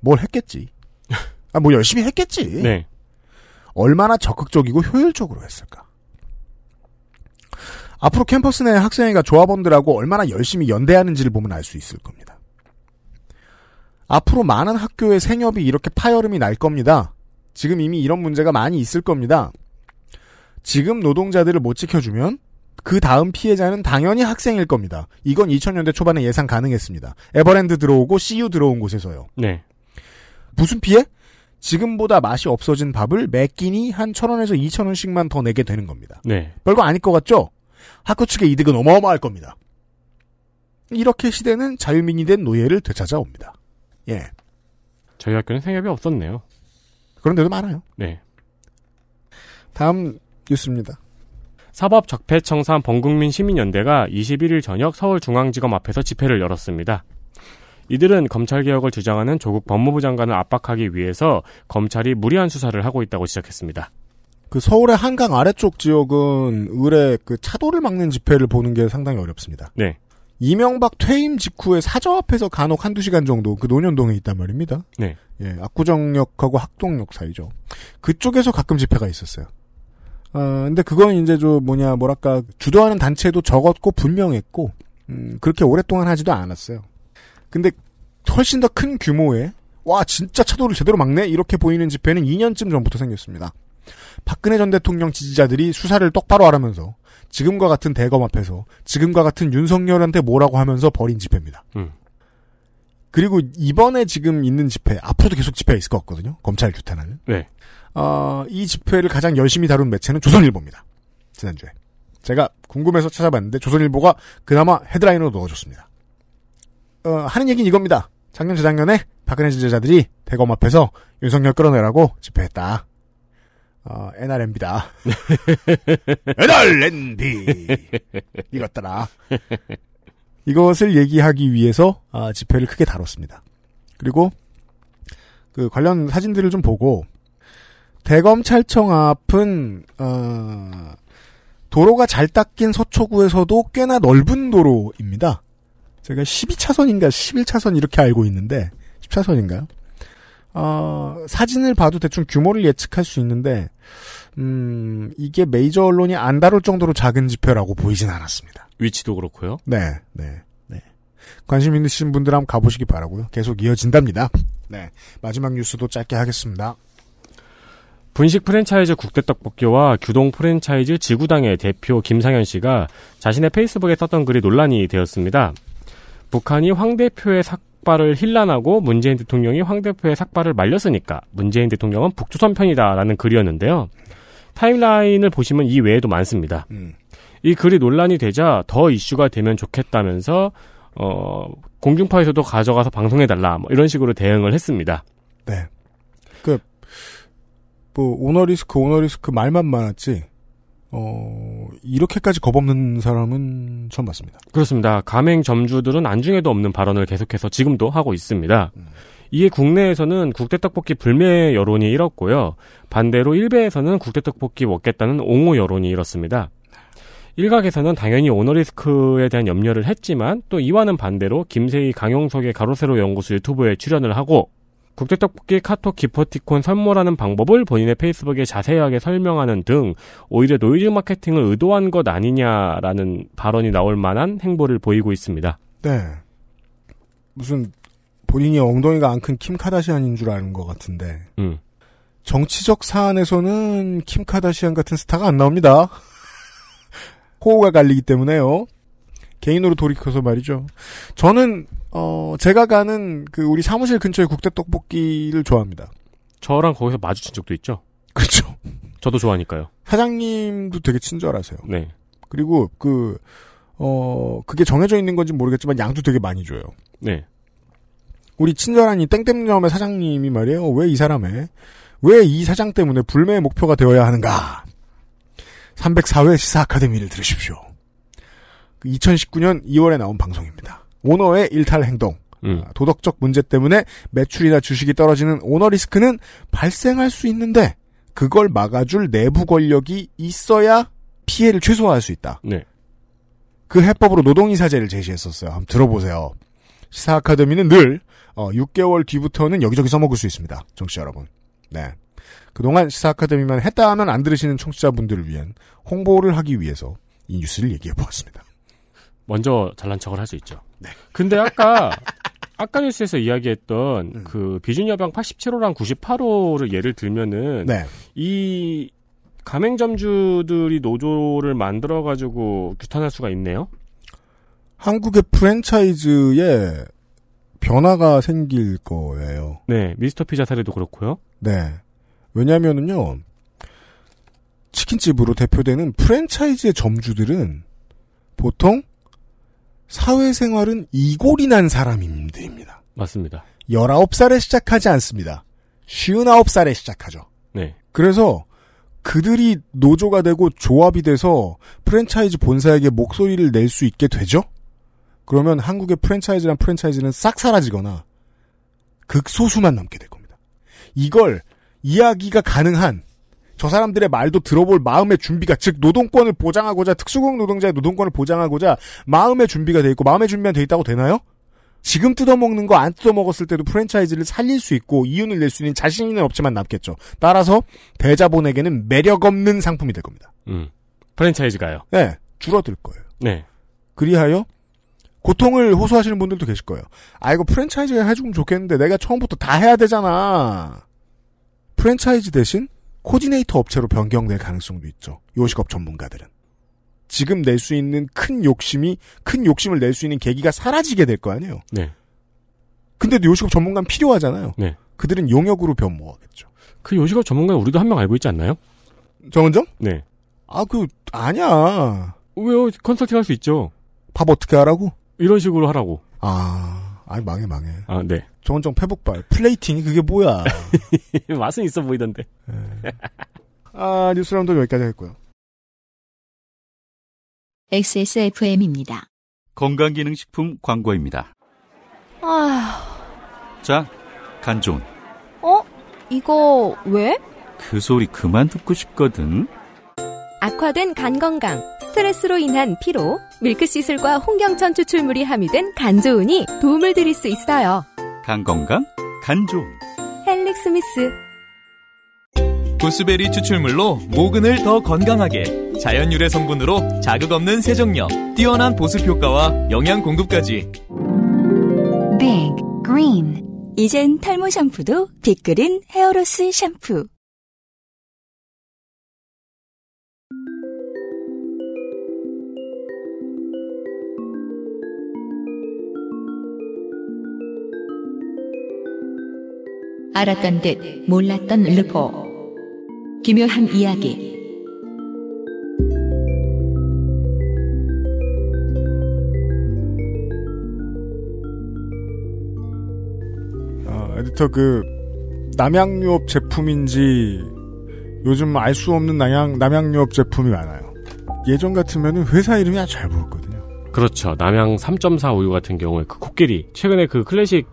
뭘 했겠지. 아, 뭐 열심히 했겠지. 네. 얼마나 적극적이고 효율적으로 했을까? 앞으로 캠퍼스 내 학생회가 조합원들하고 얼마나 열심히 연대하는지를 보면 알 수 있을 겁니다. 앞으로 많은 학교의 생협이 이렇게 파열음이 날 겁니다. 지금 이미 이런 문제가 많이 있을 겁니다. 지금 노동자들을 못 지켜주면 그 다음 피해자는 당연히 학생일 겁니다. 이건 2000년대 초반에 예상 가능했습니다. 에버랜드 들어오고 CU 들어온 곳에서요. 네. 무슨 피해? 지금보다 맛이 없어진 밥을 매 끼니 한 천원에서 이천 원씩만 더 내게 되는 겁니다. 네. 별거 아닐 것 같죠? 학교 측의 이득은 어마어마할 겁니다. 이렇게 시대는 자유민이 된 노예를 되찾아옵니다. 예. 저희 학교는 생협이 없었네요. 그런 데도 많아요. 네. 다음 뉴스입니다. 사법적폐청산 범국민 시민연대가 21일 저녁 서울중앙지검 앞에서 집회를 열었습니다. 이들은 검찰개혁을 주장하는 조국 법무부 장관을 압박하기 위해서 검찰이 무리한 수사를 하고 있다고 지적했습니다. 그 서울의 한강 아래쪽 지역은 을에 그 차도를 막는 집회를 보는 게 상당히 어렵습니다. 네. 이명박 퇴임 직후에 사저 앞에서 간혹 한두 시간 정도 그 논현동에 있단 말입니다. 네. 예, 압구정역하고 학동역 사이죠. 그쪽에서 가끔 집회가 있었어요. 어, 근데 그건 이제 좀 뭐냐, 뭐랄까, 주도하는 단체도 적었고 분명했고, 음, 그렇게 오랫동안 하지도 않았어요. 근데 훨씬 더 큰 규모의, 와, 진짜 차도를 제대로 막네? 이렇게 보이는 집회는 2년쯤 전부터 생겼습니다. 박근혜 전 대통령 지지자들이 수사를 똑바로 하라면서, 지금과 같은 대검 앞에서, 지금과 같은 윤석열한테 뭐라고 하면서 벌인 집회입니다. 음. 그리고 이번에 지금 있는 집회, 앞으로도 계속 집회가 있을 것 같거든요. 검찰 규탄하는. 네. 어, 이 집회를 가장 열심히 다룬 매체는 조선일보입니다. 지난주에. 제가 궁금해서 찾아봤는데 조선일보가 그나마 헤드라인으로 넣어줬습니다. 어, 하는 얘기는 이겁니다. 작년, 재작년에 박근혜 지지자들이 대검 앞에서 윤석열 끌어내라고 집회했다. 어, NRMB다. NRMB! 이것더라. 이것을 얘기하기 위해서 아, 집회를 크게 다뤘습니다. 그리고 그 관련 사진들을 좀 보고 대검찰청 앞은 어, 도로가 잘 닦인 서초구에서도 꽤나 넓은 도로입니다. 제가 12차선인가 11차선 이렇게 알고 있는데 10차선인가요? 어, 사진을 봐도 대충 규모를 예측할 수 있는데 음, 이게 메이저 언론이 안 다룰 정도로 작은 집회라고 보이진 않았습니다. 위치도 그렇고요. 네, 네, 네. 관심 있으신 분들 한번 가보시기 바라고요. 계속 이어진답니다. 네, 마지막 뉴스도 짧게 하겠습니다. 분식 프랜차이즈 국대떡볶이와 규동 프랜차이즈 지구당의 대표 김상현 씨가 자신의 페이스북에 썼던 글이 논란이 되었습니다. 북한이 황 대표의 삭발을 힐난하고 문재인 대통령이 황 대표의 삭발을 말렸으니까 문재인 대통령은 북조선 편이다라는 글이었는데요. 타임라인을 보시면 이 외에도 많습니다. 음. 이 글이 논란이 되자 더 이슈가 되면 좋겠다면서 어, 공중파에서도 가져가서 방송해달라, 뭐 이런 식으로 대응을 했습니다. 네. 그, 뭐, 오너리스크, 오너리스크 말만 많았지, 어, 이렇게까지 겁없는 사람은 처음 봤습니다. 그렇습니다. 가맹 점주들은 안중에도 없는 발언을 계속해서 지금도 하고 있습니다. 이에 국내에서는 국대떡볶이 불매 여론이 일었고요. 반대로 일베에서는 국대떡볶이 먹겠다는 옹호 여론이 일었습니다. 일각에서는 당연히 오너리스크에 대한 염려를 했지만 또 이와는 반대로 김세희 강용석의 가로세로 연구소 유튜브에 출연을 하고 국대떡볶이 카톡 기프티콘 선물하는 방법을 본인의 페이스북에 자세하게 설명하는 등 오히려 노이즈 마케팅을 의도한 것 아니냐라는 발언이 나올 만한 행보를 보이고 있습니다. 네. 무슨, 본인이 엉덩이가 안 큰 킴 카다시안인 줄 아는 것 같은데, 음. 정치적 사안에서는 킴 카다시안 같은 스타가 안 나옵니다. 호오가 갈리기 때문에요. 개인으로 돌이켜서 말이죠. 저는 어 제가 가는 그 우리 사무실 근처의 국대 떡볶이를 좋아합니다. 저랑 거기서 마주친 적도 있죠. 그렇죠. 저도 좋아하니까요. 사장님도 되게 친절하세요. 네. 그리고 그 어, 그게 정해져 있는 건지 모르겠지만 양도 되게 많이 줘요. 네. 우리 친절한 이 땡땡점의 사장님이 말이에요. 왜 이 사람의 왜 이 사장 때문에 불매의 목표가 되어야 하는가? 304회 시사 아카데미를 들으십시오. 2019년 2월에 나온 방송입니다. 오너의 일탈 행동. 음. 아, 도덕적 문제 때문에 매출이나 주식이 떨어지는 오너 리스크는 발생할 수 있는데 그걸 막아줄 내부 권력이 있어야 피해를 최소화할 수 있다. 네. 그 해법으로 노동이사제를 제시했었어요. 한번 들어보세요. 시사 아카데미는 늘 어, 6개월 뒤부터는 여기저기 써먹을 수 있습니다. 청취자 여러분. 네. 그동안 시사 아카데미만 했다 하면 안 들으시는 청취자분들을 위한 홍보를 하기 위해서 이 뉴스를 얘기해 보았습니다. 먼저 잘난 척을 할 수 있죠. 근데 아까 아까 뉴스에서 이야기했던 그 비준여병 87호랑 98호를 예를 들면은 네. 이 가맹점주들이 노조를 만들어 가지고 규탄할 수가 있네요. 한국의 프랜차이즈에 변화가 생길 거예요. 네, 미스터 피자 사례도 그렇고요. 네. 왜냐면은요, 치킨집으로 대표되는 프랜차이즈의 점주들은 보통 사회생활은 이골이 난 사람들입니다. 맞습니다. 19살에 시작하지 않습니다. 59살에 시작하죠. 네. 그래서 그들이 노조가 되고 조합이 돼서 프랜차이즈 본사에게 목소리를 낼 수 있게 되죠? 그러면 한국의 프랜차이즈란 프랜차이즈는 싹 사라지거나 극소수만 남게 될 겁니다. 이걸 이야기가 가능한 저 사람들의 말도 들어볼 마음의 준비가 즉 노동권을 보장하고자 특수고용 노동자의 노동권을 보장하고자 마음의 준비가 돼 있고 마음의 준비가 돼 있다고 되나요? 지금 뜯어먹는 거 안 뜯어먹었을 때도 프랜차이즈를 살릴 수 있고 이윤을 낼 수 있는 자신은 없지만 남겠죠. 따라서 대자본에게는 매력 없는 상품이 될 겁니다. 음. 프랜차이즈가요. 네, 줄어들 거예요. 네. 그리하여 고통을 호소하시는 분들도 계실 거예요. 아 이거 프랜차이즈가 해주면 좋겠는데 내가 처음부터 다 해야 되잖아. 프랜차이즈 대신 코디네이터 업체로 변경될 가능성도 있죠. 요식업 전문가들은. 지금 낼 수 있는 큰 욕심이 큰 욕심을 낼 수 있는 계기가 사라지게 될 거 아니에요. 네. 근데도 요식업 전문가는 필요하잖아요. 네. 그들은 용역으로 변모하겠죠. 그 요식업 전문가 우리도 한 명 알고 있지 않나요? 정은정? 네. 아, 그, 아니야. 왜요? 컨설팅 할 수 있죠. 밥 어떻게 하라고? 이런 식으로 하라고. 아, 아니, 망해, 망해. 아, 네. 정은정 페북발. 플레이팅이 그게 뭐야. 맛은 있어 보이던데. 아, 뉴스 라운드 여기까지 했고요. XSFM입니다. 건강기능식품 광고입니다. 아휴, 자, 간 좋은. 어? 이거 왜? 그 소리 그만 듣고 싶거든. 악화된 간 건강, 스트레스로 인한 피로, 밀크시슬과 홍경천 추출물이 함유된 간 좋은이 도움을 드릴 수 있어요. 간 건강, 간 좋은. 헬릭 스미스. 구스베리 추출물로 모근을 더 건강하게 자연 유래 성분으로 자극 없는 세정력, 뛰어난 보습 효과와 영양 공급까지. Big Green 이젠 탈모 샴푸도 빅그린 hair loss 샴푸. 알았던 듯 몰랐던 르포. 기묘한 이야기. 어, 에디터 그 남양유업 제품인지 요즘 알 수 없는 남양 남양유업 제품이 많아요. 예전 같으면 회사 이름이 아주 잘 보였거든요. 그렇죠. 남양 3.4 우유 같은 경우에 그 코끼리 최근에 그 클래식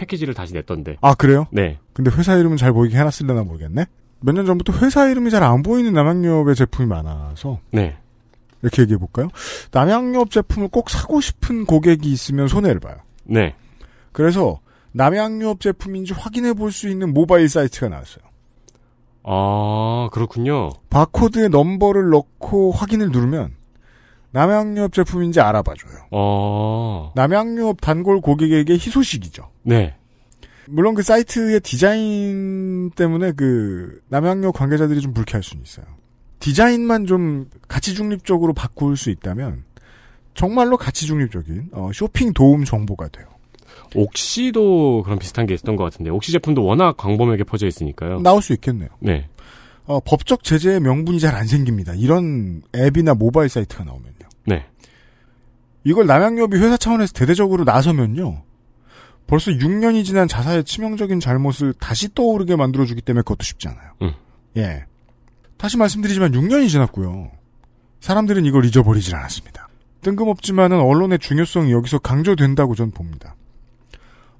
패키지를 다시 냈던데. 아 그래요? 네. 근데 회사 이름은 잘 보이게 해놨을려나 모르겠네. 몇 년 전부터 회사 이름이 잘 안 보이는 남양유업의 제품이 많아서 네. 이렇게 얘기해 볼까요? 남양유업 제품을 꼭 사고 싶은 고객이 있으면 손해를 봐요. 네. 그래서 남양유업 제품인지 확인해 볼 수 있는 모바일 사이트가 나왔어요. 아, 그렇군요. 바코드에 넘버를 넣고 확인을 누르면 남양유업 제품인지 알아봐줘요. 어. 남양유업 단골 고객에게 희소식이죠. 네. 물론 그 사이트의 디자인 때문에 그 남양유업 관계자들이 좀 불쾌할 수는 있어요. 디자인만 좀 가치 중립적으로 바꿀 수 있다면 정말로 가치 중립적인 어, 쇼핑 도움 정보가 돼요. 옥시도 그런 비슷한 게 있었던 것 같은데 옥시 제품도 워낙 광범위하게 퍼져 있으니까요. 나올 수 있겠네요. 네. 어, 법적 제재의 명분이 잘 안 생깁니다. 이런 앱이나 모바일 사이트가 나오면요. 네. 이걸 남양유업이 회사 차원에서 대대적으로 나서면요. 벌써 6년이 지난 자사의 치명적인 잘못을 다시 떠오르게 만들어주기 때문에 그것도 쉽지 않아요. 음. 예. 다시 말씀드리지만 6년이 지났고요. 사람들은 이걸 잊어버리질 않았습니다. 뜬금없지만은 언론의 중요성이 여기서 강조된다고 전 봅니다.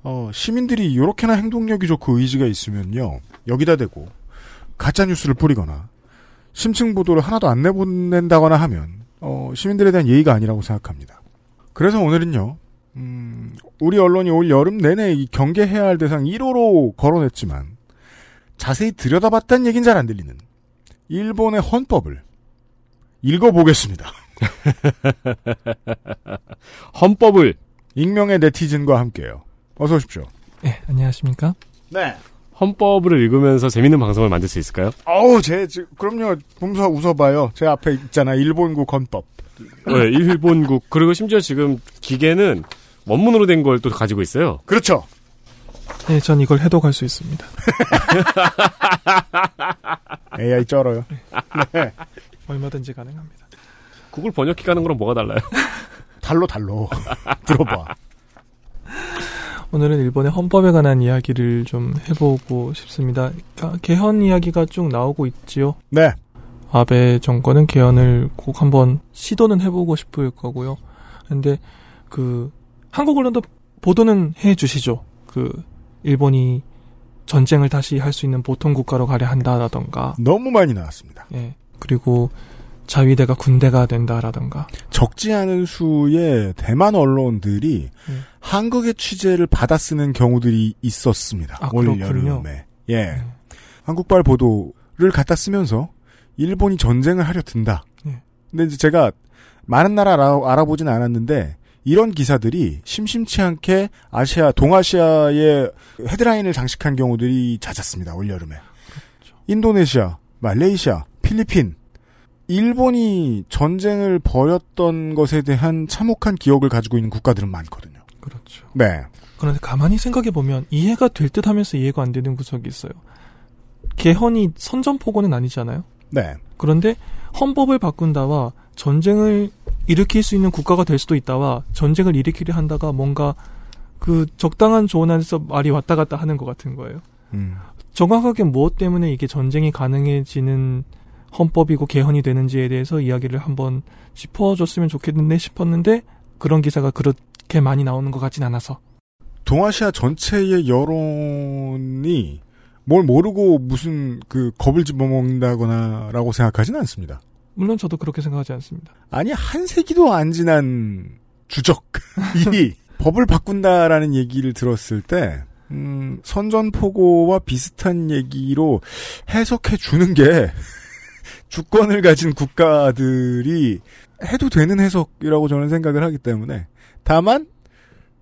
어, 시민들이 이렇게나 행동력이 좋고 의지가 있으면요. 여기다 대고 가짜 뉴스를 뿌리거나 심층 보도를 하나도 안 내보낸다거나 하면 어, 시민들에 대한 예의가 아니라고 생각합니다. 그래서 오늘은요. 음, 우리 언론이 올 여름 내내 이 경계해야 할 대상 1호로 거론했지만 자세히 들여다봤다는 얘기는 잘안 들리는 일본의 헌법을 읽어보겠습니다. 헌법을 익명의 네티즌과 함께요. 어서 오십시오. 네, 안녕하십니까? 네. 헌법을 읽으면서 재밌는 방송을 만들 수 있을까요? 어우, 제, 제 그럼요. 봄서 웃어봐요. 제 앞에 있잖아. 일본국 헌법. 네, 일본국 그리고 심지어 지금 기계는 원문으로 된 걸 또 가지고 있어요. 그렇죠. 네, 전 이걸 해독할 수 있습니다. AI 쩔어요. 네. 얼마든지 가능합니다. 구글 번역기 가는 거랑 뭐가 달라요? 달로 달로. 들어봐. 오늘은 일본의 헌법에 관한 이야기를 좀 해보고 싶습니다. 개헌 이야기가 쭉 나오고 있지요. 네. 아베 정권은 개헌을 꼭 한번 시도는 해보고 싶을 거고요. 근데 그 한국 언론도 보도는 해 주시죠. 그 일본이 전쟁을 다시 할 수 있는 보통 국가로 가려 한다라던가. 너무 많이 나왔습니다. 예. 그리고 자위대가 군대가 된다라던가. 적지 않은 수의 대만 언론들이 음. 한국의 취재를 받아 쓰는 경우들이 있었습니다. 아, 올 그렇군요. 여름에. 예. 한국발 보도를 갖다 쓰면서 일본이 전쟁을 하려 든다. 예. 근데 이제 제가 많은 나라 알아, 알아 보진 않았는데 이런 기사들이 심심치 않게 아시아, 동아시아의 헤드라인을 장식한 경우들이 잦았습니다. 올 여름에. 인도네시아, 말레이시아, 필리핀, 일본이 전쟁을 벌였던 것에 대한 참혹한 기억을 가지고 있는 국가들은 많거든요. 그렇죠. 네. 그런데 가만히 생각해 보면 이해가 될 듯하면서 이해가 안 되는 구석이 있어요. 개헌이 선전포고는 아니잖아요. 네. 그런데 헌법을 바꾼다와 전쟁을 일으킬 수 있는 국가가 될 수도 있다와 전쟁을 일으키려 한다가 뭔가 그 적당한 조언 안에서 말이 왔다 갔다 하는 것 같은 거예요. 음. 정확하게 무엇 때문에 이게 전쟁이 가능해지는 헌법이고 개헌이 되는지에 대해서 이야기를 한번 짚어줬으면 좋겠는데 싶었는데 그런 기사가 그렇게 많이 나오는 것 같진 않아서 동아시아 전체의 여론이 뭘 모르고 무슨 그 겁을 집어먹는다거나라고 생각하지는 않습니다. 물론 저도 그렇게 생각하지 않습니다. 아니 한 세기도 안 지난 주적이 법을 바꾼다라는 얘기를 들었을 때 음, 선전포고와 비슷한 얘기로 해석해 주는 게 주권을 가진 국가들이 해도 되는 해석이라고 저는 생각을 하기 때문에 다만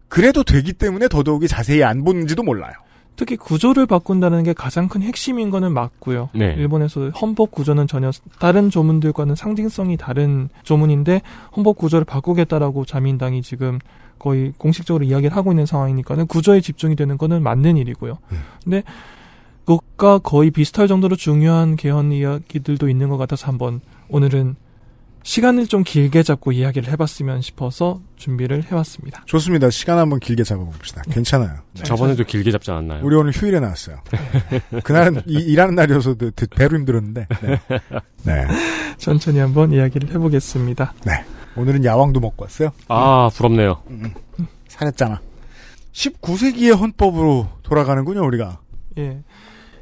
그래도 되기 때문에 더더욱이 자세히 안 보는지도 몰라요. 특히 구조를 바꾼다는 게 가장 큰 핵심인 거는 맞고요. 네. 일본에서 헌법 구조는 전혀 다른 조문들과는 상징성이 다른 조문인데 헌법 구조를 바꾸겠다라고 자민당이 지금 거의 공식적으로 이야기를 하고 있는 상황이니까는 구조에 집중이 되는 거는 맞는 일이고요. 음. 근데 그것과 거의 비슷할 정도로 중요한 개헌 이야기들도 있는 것 같아서 한번 오늘은 시간을 좀 길게 잡고 이야기를 해봤으면 싶어서 준비를 해왔습니다. 좋습니다. 시간 한번 길게 잡아봅시다. 괜찮아요. 네. 저번에도 길게 잡지 않았나요? 우리 오늘 휴일에 나왔어요. 그날은 이, 일하는 날이어서 도 배로 힘들었는데. 네. 네. 천천히 한번 이야기를 해보겠습니다. 네. 오늘은 야왕도 먹고 왔어요. 아, 부럽네요. 음, 음. 살했잖아. 19세기의 헌법으로 돌아가는군요, 우리가. 예.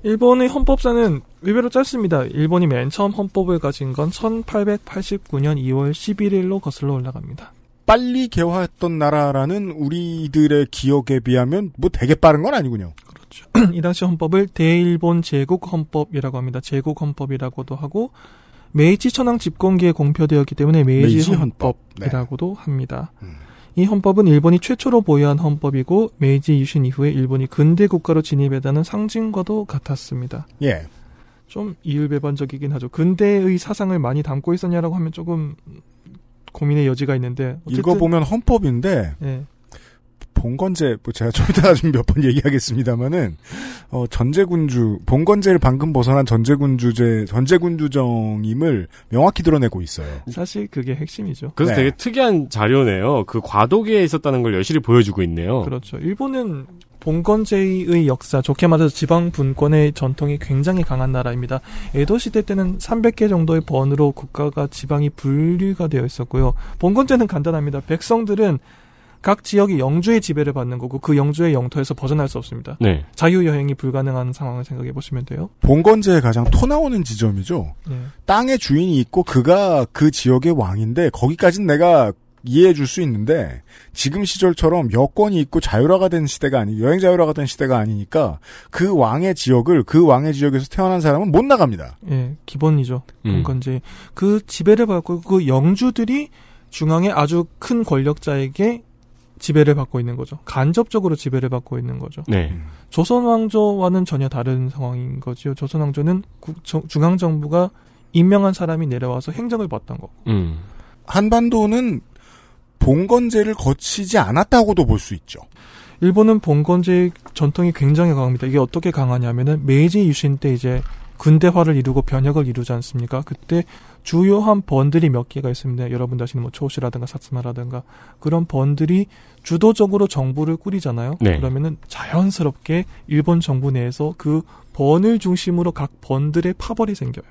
일본의 헌법사는 의외로 짧습니다. 일본이 맨 처음 헌법을 가진 건 1889년 2월 11일로 거슬러 올라갑니다. 빨리 개화했던 나라라는 우리들의 기억에 비하면 뭐 되게 빠른 건 아니군요. 그렇죠. 이 당시 헌법을 대일본 제국 헌법이라고 합니다. 제국 헌법이라고도 하고 메이지 천황 집권기에 공표되었기 때문에 메이지, 메이지 헌법이라고도 네. 합니다. 음. 이 헌법은 일본이 최초로 보유한 헌법이고 메이지 유신 이후에 일본이 근대 국가로 진입했다는 상징과도 같았습니다. 예. 좀 이율배반적이긴 하죠. 근대의 사상을 많이 담고 있었냐라고 하면 조금 고민의 여지가 있는데 읽어보면 헌법인데 예. 봉건제 뭐 제가 좀 이따 좀 몇 번 얘기하겠습니다만은 어, 전제군주 봉건제를 방금 벗어난 전제군주제 전제군주정임을 명확히 드러내고 있어요. 사실 그게 핵심이죠. 그래서 네. 되게 특이한 자료네요. 그 과도기에 있었다는 걸 여실히 보여주고 있네요. 그렇죠. 일본은 봉건제의 역사, 좋게 말해서 지방 분권의 전통이 굉장히 강한 나라입니다. 에도 시대 때는 300개 정도의 번으로 국가가 지방이 분류가 되어 있었고요. 봉건제는 간단합니다. 백성들은 각 지역이 영주의 지배를 받는 거고 그 영주의 영토에서 벗어날 수 없습니다. 네. 자유 여행이 불가능한 상황을 생각해 보시면 돼요. 봉건제의 가장 토 나오는 지점이죠. 네. 땅의 주인이 있고 그가 그 지역의 왕인데 거기까지는 내가 이해해 줄 수 있는데 지금 시절처럼 여권이 있고 자유화가 된 시대가 아니 여행 자유화가 된 시대가 아니니까 그 왕의 지역을 그 왕의 지역에서 태어난 사람은 못 나갑니다. 예, 기본이죠. 음. 봉건제 그 지배를 받고 그 영주들이 중앙의 아주 큰 권력자에게 지배를 받고 있는 거죠. 간접적으로 지배를 받고 있는 거죠. 네. 조선 왕조와는 전혀 다른 상황인 거지요. 조선 왕조는 중앙 정부가 임명한 사람이 내려와서 행정을 받던 거고. 음. 한반도는 봉건제를 거치지 않았다고도 볼 수 있죠. 일본은 봉건제 전통이 굉장히 강합니다. 이게 어떻게 강하냐면은 메이지 유신 때 이제 근대화를 이루고 변혁을 이루지 않습니까? 그때 주요한 번들이 몇 개가 있습니다. 여러분 아시는 뭐 초시라든가 사츠마라든가 그런 번들이 주도적으로 정부를 꾸리잖아요. 네. 그러면은 자연스럽게 일본 정부 내에서 그 번을 중심으로 각 번들의 파벌이 생겨요.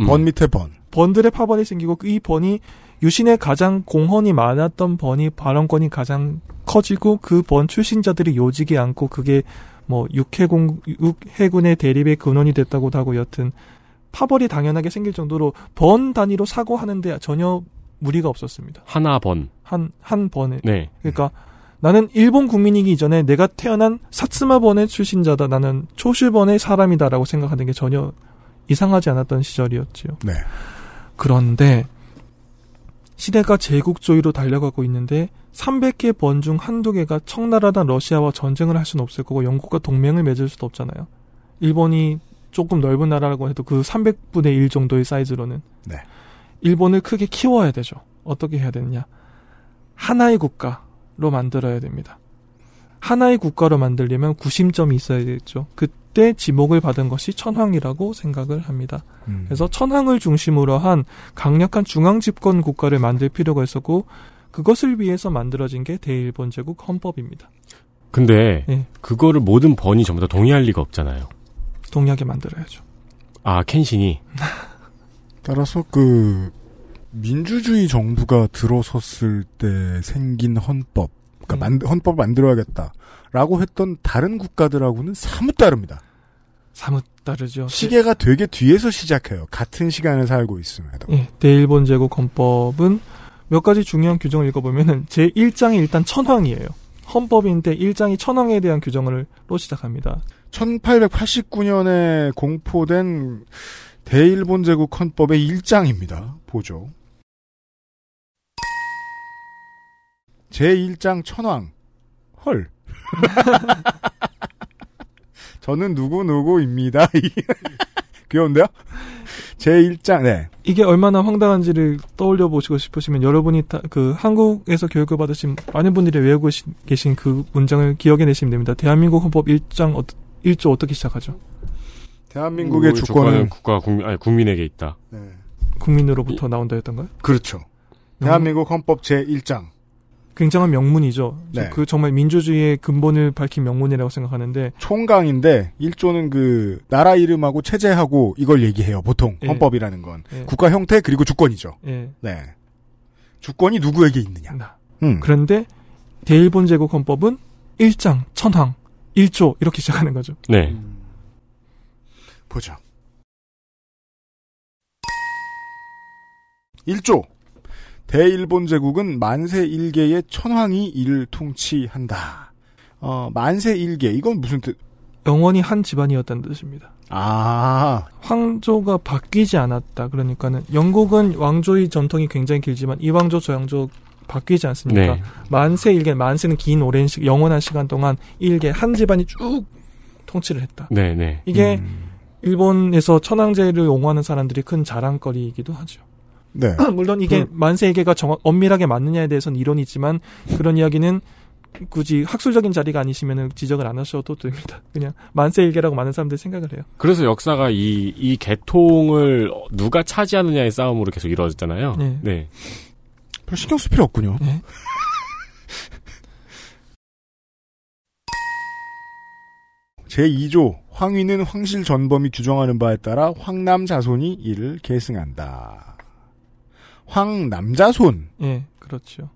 음. 번 밑에 번. 번들의 파벌이 생기고 이 번이 유신의 가장 공헌이 많았던 번이 발언권이 가장 커지고 그 번 출신자들이 요직이 않고 그게 뭐 육해공 육해군의 대립의 근원이 됐다고도 하고 여튼 파벌이 당연하게 생길 정도로 번 단위로 사고하는데 전혀 무리가 없었습니다. 하나 번. 한, 한 번에. 네. 그러니까 나는 일본 국민이기 이전에 내가 태어난 사츠마 번의 출신자다. 나는 초실번의 사람이다라고 생각하는 게 전혀 이상하지 않았던 시절이었지요. 네. 그런데 시대가 제국주의로 달려가고 있는데 300개 번 중 한두 개가 청나라나 러시아와 전쟁을 할 수는 없을 거고 영국과 동맹을 맺을 수도 없잖아요. 일본이 조금 넓은 나라라고 해도 그 300분의 1 정도의 사이즈로는 네. 일본을 크게 키워야 되죠. 어떻게 해야 되느냐? 하나의 국가로 만들어야 됩니다. 하나의 국가로 만들려면 구심점이 있어야겠죠. 그때 지목을 받은 것이 천황이라고 생각을 합니다. 음. 그래서 천황을 중심으로 한 강력한 중앙 집권 국가를 만들 필요가 있었고 그것을 위해서 만들어진 게 대일본 제국 헌법입니다. 근데 네. 그거를 모든 번이 전부 다 동의할 리가 없잖아요. 동의하게 만들어야죠. 아 켄신이. 따라서 그 민주주의 정부가 들어섰을 때 생긴 헌법, 그러니까 음. 만, 헌법을 만들어야겠다 라고 했던 다른 국가들하고는 사뭇 다릅니다. 사뭇 다르죠. 시계가 되게 뒤에서 시작해요. 같은 시간을 살고 있음에도. 예, 대일본 제국 헌법은 몇 가지 중요한 규정을 읽어보면은 제 1장이 일단 천황이에요. 헌법인데 1장이 천황에 대한 규정으로 시작합니다. 1889년에 공포된 대일본 제국 헌법의 1장입니다. 보죠. 제1장 천황. 헐. 저는 누구누구입니다. 귀여운데요? 제1장, 네. 이게 얼마나 황당한지를 떠올려 보시고 싶으시면 여러분이 다, 그 한국에서 교육을 받으신 많은 분들이 외우고 계신 그 문장을 기억해 내시면 됩니다. 대한민국 헌법 1장 어, 1조 어떻게 시작하죠? 대한민국의 주권은, 국가 국민 아니 국민에게 있다. 네. 국민으로부터 나온다였던가요? 그렇죠. 대한민국 헌법 제 1장. 굉장한 명문이죠. 네. 그 정말 민주주의의 근본을 밝힌 명문이라고 생각하는데 총강인데 1조는 그 나라 이름하고 체제하고 이걸 얘기해요. 보통 예. 헌법이라는 건 예. 국가 형태 그리고 주권이죠. 예. 네. 주권이 누구에게 있느냐. 음. 그런데 대일본 제국 헌법은 1장, 천황, 1조 이렇게 시작하는 거죠. 네. 보죠. 1조. 대일본 제국은 만세 일개의 천황이 이를 통치한다. 어, 만세 일개 이건 무슨 뜻? 영원히 한 집안이었다는 뜻입니다. 아, 황조가 바뀌지 않았다. 그러니까는 영국은 왕조의 전통이 굉장히 길지만 이 왕조 저 왕조 바뀌지 않습니까? 네. 만세 일개 만세는 긴 오랜 시 영원한 시간 동안 일개 한 집안이 쭉 통치를 했다. 네, 네. 이게 일본에서 천황제를 옹호하는 사람들이 큰 자랑거리이기도 하죠. 네. 물론 이게 만세 일개가 정확 엄밀하게 맞느냐에 대해서는 이론이 있지만 그런 이야기는 굳이 학술적인 자리가 아니시면 지적을 안 하셔도 됩니다. 그냥 만세 일개라고 많은 사람들이 생각을 해요. 그래서 역사가 이, 이 계통을 누가 차지하느냐의 싸움으로 계속 이루어졌잖아요. 네. 네. 별 신경 쓸 필요 없군요. 제2조 황위는 황실 전범이 규정하는 바에 따라 황남 자손이 이를 계승한다. 황남자손 예, 그렇죠.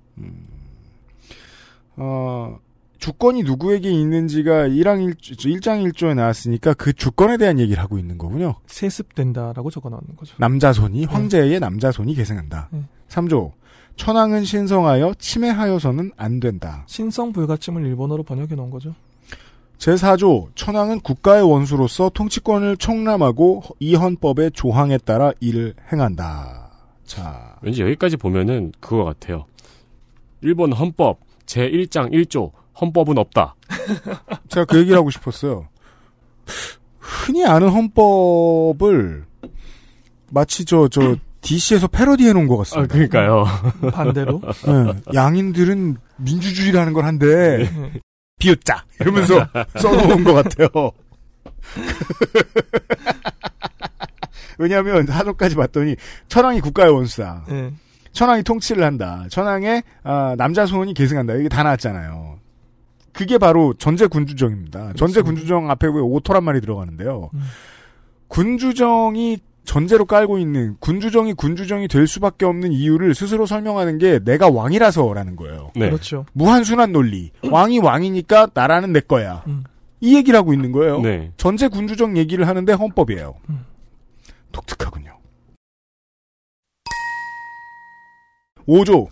어, 주권이 누구에게 있는지가 1항 1, 장 1조에 나왔으니까 그 주권에 대한 얘기를 하고 있는 거군요. 세습된다라고 적어 놓는 거죠. 남자손이 황제의 남자손이 계승한다. 네. 3조 천황은 신성하여 침해하여서는 안 된다. 신성 불가침을 일본어로 번역해 놓은 거죠. 제4조 천황은 국가의 원수로서 통치권을 총람하고 이 헌법의 조항에 따라 일을 행한다. 자, 왠지 여기까지 보면은 그거 같아요. 일본 헌법 제1장 1조 헌법은 없다. 제가 그 얘기를 하고 싶었어요. 흔히 아는 헌법을 마치 저, 저, DC에서 패러디 해놓은 것 같습니다. 아, 그러니까요. 반대로. 네, 양인들은 민주주의라는 걸 한데, 비웃자! 이러면서 써놓은 것 같아요. 왜냐하면 하도까지 봤더니 천황이 국가의 원수다. 예. 천황이 통치를 한다. 천황의 아, 남자손이 계승한다. 이게 다 나왔잖아요. 그게 바로 전제 군주정입니다. 전제 군주정 앞에 왜 오토란 말이 들어가는데요. 군주정이 전제로 깔고 있는 군주정이 군주정이 될 수밖에 없는 이유를 스스로 설명하는 게 내가 왕이라서라는 거예요. 네. 그렇죠. 무한순환 논리. 왕이 왕이니까 나라는 내 거야. 이 얘기를 하고 있는 거예요. 네. 전제 군주정 얘기를 하는데 헌법이에요. 독특하군요. 5조.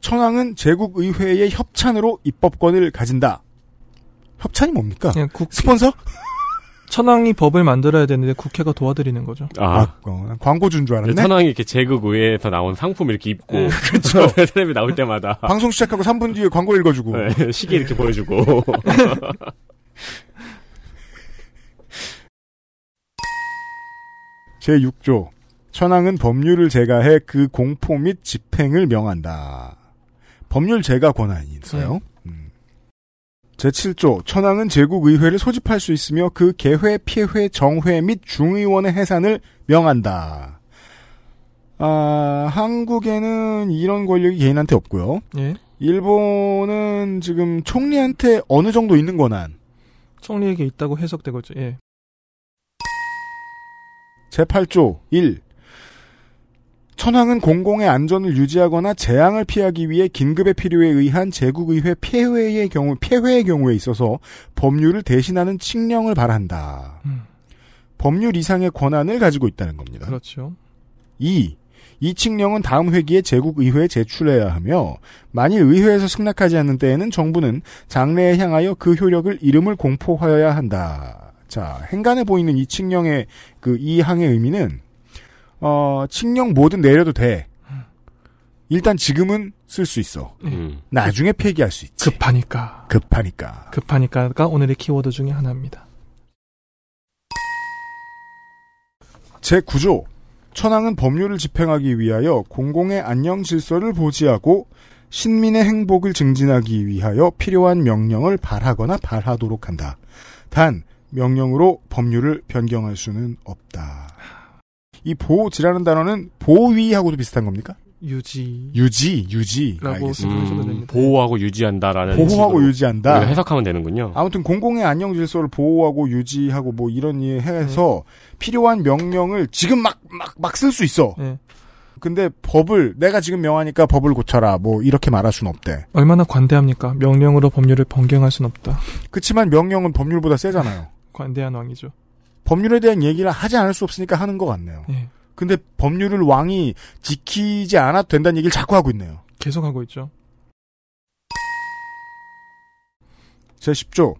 천황은 제국의회의 협찬으로 입법권을 가진다. 협찬이 뭡니까? 그냥 국, 스폰서? 천황이 법을 만들어야 되는데 국회가 도와드리는 거죠. 아. 어, 광고 준줄 알았네. 천황이 이렇게 제국 의회에서 나온 상품 이렇게 입고 네. 그렇죠. 텔레비 나올 때마다 방송 시작하고 3분 뒤에 광고 읽어주고. 네, 시계 이렇게 보여주고 제 6조. 천황은 법률을 제가해 그 공포 및 집행을 명한다. 법률 제가 권한이 있어요. 음. 제7조. 천황은 제국의회를 소집할 수 있으며 그 개회, 피회, 정회 및 중의원의 해산을 명한다. 아, 한국에는 이런 권력이 개인한테 없고요. 예. 일본은 지금 총리한테 어느 정도 있는 권한. 총리에게 있다고 해석되고 있죠. 예. 제8조 1. 천황은 공공의 안전을 유지하거나 재앙을 피하기 위해 긴급의 필요에 의한 제국의회 폐회의 경우 폐회의 경우에 있어서 법률을 대신하는 칙령을 발한다. 법률 이상의 권한을 가지고 있다는 겁니다. 그렇죠. 2. 이 칙령은 다음 회기에 제국의회에 제출해야 하며 만일 의회에서 승낙하지 않는 때에는 정부는 장래에 향하여 그 효력을 이름을 공포하여야 한다. 자, 행간에 보이는 이 칙령의 그 이 항의 의미는 어, 칙령 뭐든 내려도 돼. 일단 지금은 쓸 수 있어. 음. 나중에 폐기할 수 있지. 급하니까. 급하니까. 급하니까가 오늘의 키워드 중에 하나입니다. 제9조. 천황은 법률을 집행하기 위하여 공공의 안녕 질서를 보지하고 신민의 행복을 증진하기 위하여 필요한 명령을 발하거나 발하도록 한다. 단 명령으로 법률을 변경할 수는 없다. 이 보호지라는 단어는 보위하고도 비슷한 겁니까? 유지. 유지, 유지. 라고 알겠습니다. 생각하셔도 됩니다. 음, 보호하고 유지한다라는 보호하고 유지한다. 우리가 해석하면 되는군요. 아무튼 공공의 안녕 질서를 보호하고 유지하고 뭐 이런 일 해서 필요한 명령을 지금 막 막 막 쓸 수 있어. 네. 근데 법을 내가 지금 명하니까 법을 고쳐라 뭐 이렇게 말할 순 없대. 얼마나 관대합니까? 명령으로 법률을 변경할 순 없다. 그렇지만 명령은 법률보다 세잖아요. 관대한 왕이죠. 법률에 대한 얘기를 하지 않을 수 없으니까 하는 것 같네요. 예. 근데 법률을 왕이 지키지 않아도 된다는 얘기를 자꾸 하고 있네요. 계속 하고 있죠. 제10조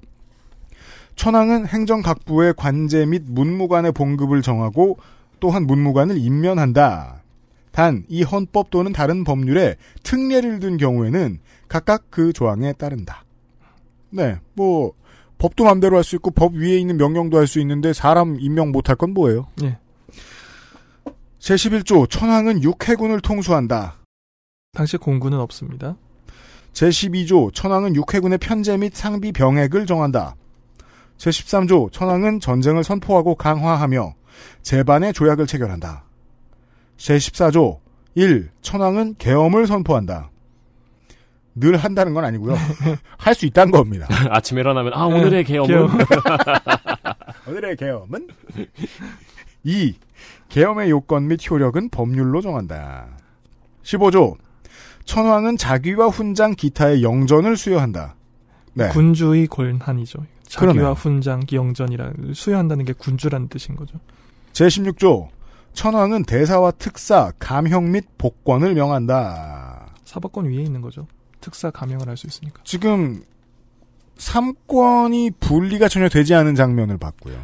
천황은 행정각부의 관제 및 문무관의 봉급을 정하고 또한 문무관을 임면한다. 단 이 헌법 또는 다른 법률에 특례를 둔 경우에는 각각 그 조항에 따른다. 네, 뭐 법도 맘대로 할 수 있고 법 위에 있는 명령도 할 수 있는데 사람 임명 못할 건 뭐예요? 예. 제11조 천황은 육해군을 통수한다. 당시 공군은 없습니다. 제12조 천황은 육해군의 편제 및 상비 병액을 정한다. 제13조 천황은 전쟁을 선포하고 강화하며 제반의 조약을 체결한다. 제14조 1. 천황은 계엄을 선포한다. 늘 한다는 건 아니고요. 할 수 있다는 겁니다. 아침에 일어나면 아 오늘의 계엄은 계엄. 오늘의 계엄은 2. 계엄의 요건 및 효력은 법률로 정한다. 15조 천황은 자귀와 훈장 기타의 영전을 수여한다. 네. 군주의 권한이죠. 자기와 그러네요. 훈장, 영전이라는 수여한다는 게 군주라는 뜻인 거죠. 제16조 천황은 대사와 특사, 감형 및 복권을 명한다. 사법권 위에 있는 거죠. 특사 감형을 할 수 있으니까. 지금 삼권이 분리가 전혀 되지 않은 장면을 봤고요.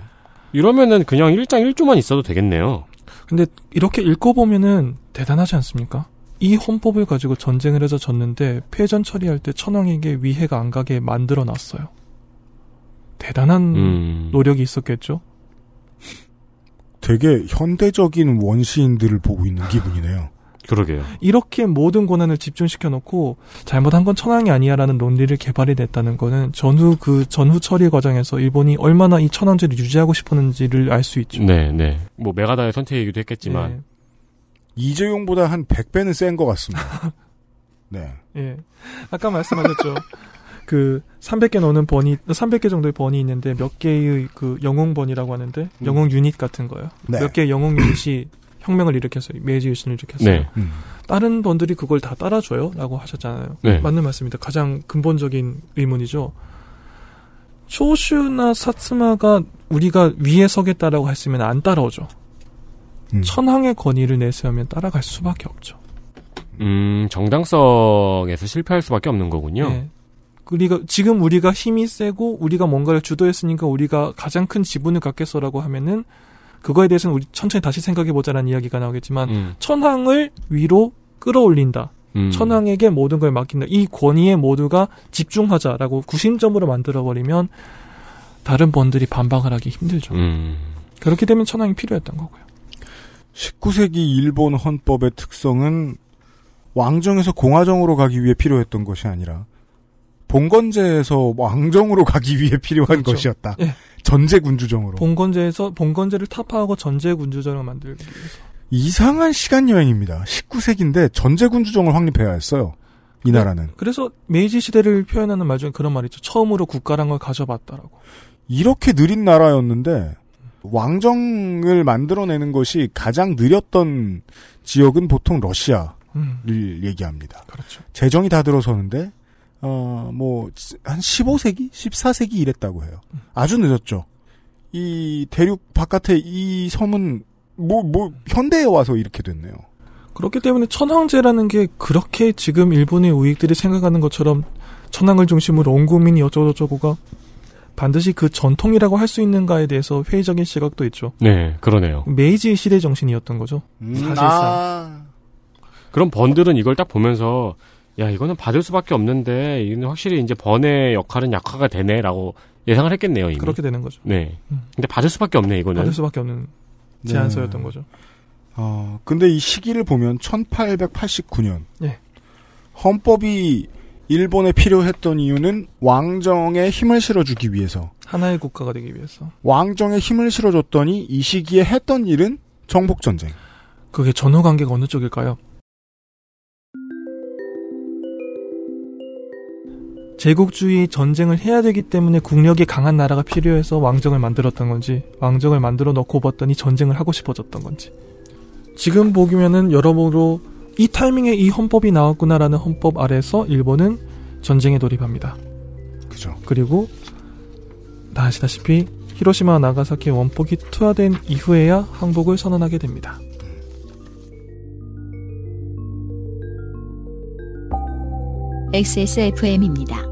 이러면은 그냥 1장 1조만 있어도 되겠네요. 근데 이렇게 읽고 보면은 대단하지 않습니까? 이 헌법을 가지고 전쟁을 해서 졌는데 패전 처리할 때 천황에게 위해가 안 가게 만들어 놨어요. 대단한 음. 노력이 있었겠죠. 되게 현대적인 원시인들을 보고 있는 기분이네요. 그러게요. 이렇게 모든 권한을 집중시켜 놓고 잘못한 건 천황이 아니야라는 논리를 개발해 냈다는 거는 전후 그 전후 처리 과정에서 일본이 얼마나 이 천황제를 유지하고 싶었는지를 알 수 있죠. 네, 네. 뭐 맥아더의 선택이기도 했겠지만 예. 이재용보다 한 100배는 센 것 같습니다. 네. 예. 아까 말씀하셨죠. 그 300개 넘는 번이 300개 정도의 번이 있는데 몇 개의 그 영웅 번이라고 하는데 영웅 유닛 같은 거예요. 네. 몇 개의 영웅 유닛이 혁명을 일으켰어요. 메이지 유신을 일으켰어요. 네. 음. 다른 번들이 그걸 다 따라줘요?라고 하셨잖아요. 네. 맞는 말씀입니다. 가장 근본적인 의문이죠. 초슈나 사츠마가 우리가 위에 서겠다라고 했으면 안 따라오죠. 음. 천황의 권위를 내세우면 따라갈 수밖에 없죠. 음, 정당성에서 실패할 수밖에 없는 거군요. 네. 우리가 지금 우리가 힘이 세고 우리가 뭔가를 주도했으니까 우리가 가장 큰 지분을 갖겠어라고 하면은 그거에 대해서는 우리 천천히 다시 생각해 보자라는 이야기가 나오겠지만 음, 천황을 위로 끌어올린다. 음. 천황에게 모든 걸 맡긴다. 이 권위에 모두가 집중하자라고 구심점으로 만들어 버리면 다른 번들이 반박을 하기 힘들죠. 음. 그렇게 되면 천황이 필요했던 거고요. 19세기 일본 헌법의 특성은 왕정에서 공화정으로 가기 위해 필요했던 것이 아니라 봉건제에서 왕정으로 가기 위해 필요한 그렇죠. 것이었다. 예. 전제 군주정으로. 봉건제에서 봉건제를 타파하고 전제 군주정을 만들기 위해서. 이상한 시간 여행입니다. 19세기인데 전제 군주정을 확립해야 했어요. 이 나라는. 그래서 메이지 시대를 표현하는 말 중에 그런 말이 있죠. 처음으로 국가란 걸 가져봤다라고. 이렇게 느린 나라였는데 왕정을 만들어내는 것이 가장 느렸던 지역은 보통 러시아를 음, 얘기합니다. 그렇죠. 재정이 다 들어서는데 어 뭐 한 15세기, 14세기 이랬다고 해요. 아주 늦었죠. 이 대륙 바깥에 이 섬은 뭐 뭐 현대에 와서 이렇게 됐네요. 그렇기 때문에 천황제라는 게 그렇게 지금 일본의 우익들이 생각하는 것처럼 천황을 중심으로 온 국민이 어쩌고저쩌고가 반드시 그 전통이라고 할 수 있는가에 대해서 회의적인 시각도 있죠. 네, 그러네요. 메이지 시대 정신이었던 거죠. 사실상. 아, 그럼 번들은 이걸 딱 보면서 야 이거는 받을 수밖에 없는데 이는 확실히 이제 번의 역할은 약화가 되네라고 예상을 했겠네요 이미. 그렇게 되는 거죠. 네. 음. 근데 받을 수밖에 없네 이거는. 받을 수밖에 없는 제안서였던 거죠. 어, 근데 이 시기를 보면 1889년. 예. 헌법이 일본에 필요했던 이유는 왕정에 힘을 실어주기 위해서. 하나의 국가가 되기 위해서. 왕정에 힘을 실어줬더니 이 시기에 했던 일은 정복 전쟁. 그게 전후 관계가 어느 쪽일까요? 제국주의 전쟁을 해야 되기 때문에 국력이 강한 나라가 필요해서 왕정을 만들었던 건지 왕정을 만들어 놓고 봤더니 전쟁을 하고 싶어졌던 건지 지금 보기면은 여러모로 이 타이밍에 이 헌법이 나왔구나라는 헌법 아래서 일본은 전쟁에 돌입합니다. 그죠. 그리고 다 아시다시피 히로시마 나가사키 원폭이 투하된 이후에야 항복을 선언하게 됩니다. XSFM입니다.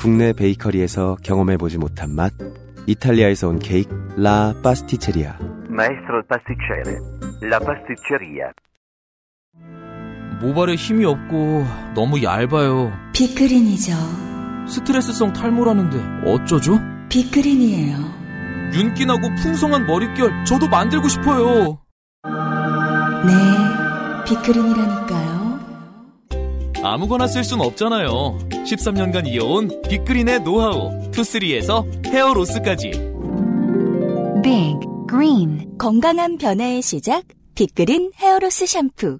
국내 베이커리에서 경험해보지 못한 맛 이탈리아에서 온 케이크 라 파스티체리아 Maestro pasticcere. La pasticceria. 모발에 힘이 없고 너무 얇아요. 빅그린이죠. 스트레스성 탈모라는데 어쩌죠? 빅그린이에요. 윤기 나고 풍성한 머릿결 저도 만들고 싶어요. 네, 빅그린이라니까요. 아무거나 쓸 순 없잖아요. 13년간 이어온 빅그린의 노하우 투쓰리에서 헤어로스까지 Big Green 건강한 변화의 시작, 빅그린 헤어로스 샴푸.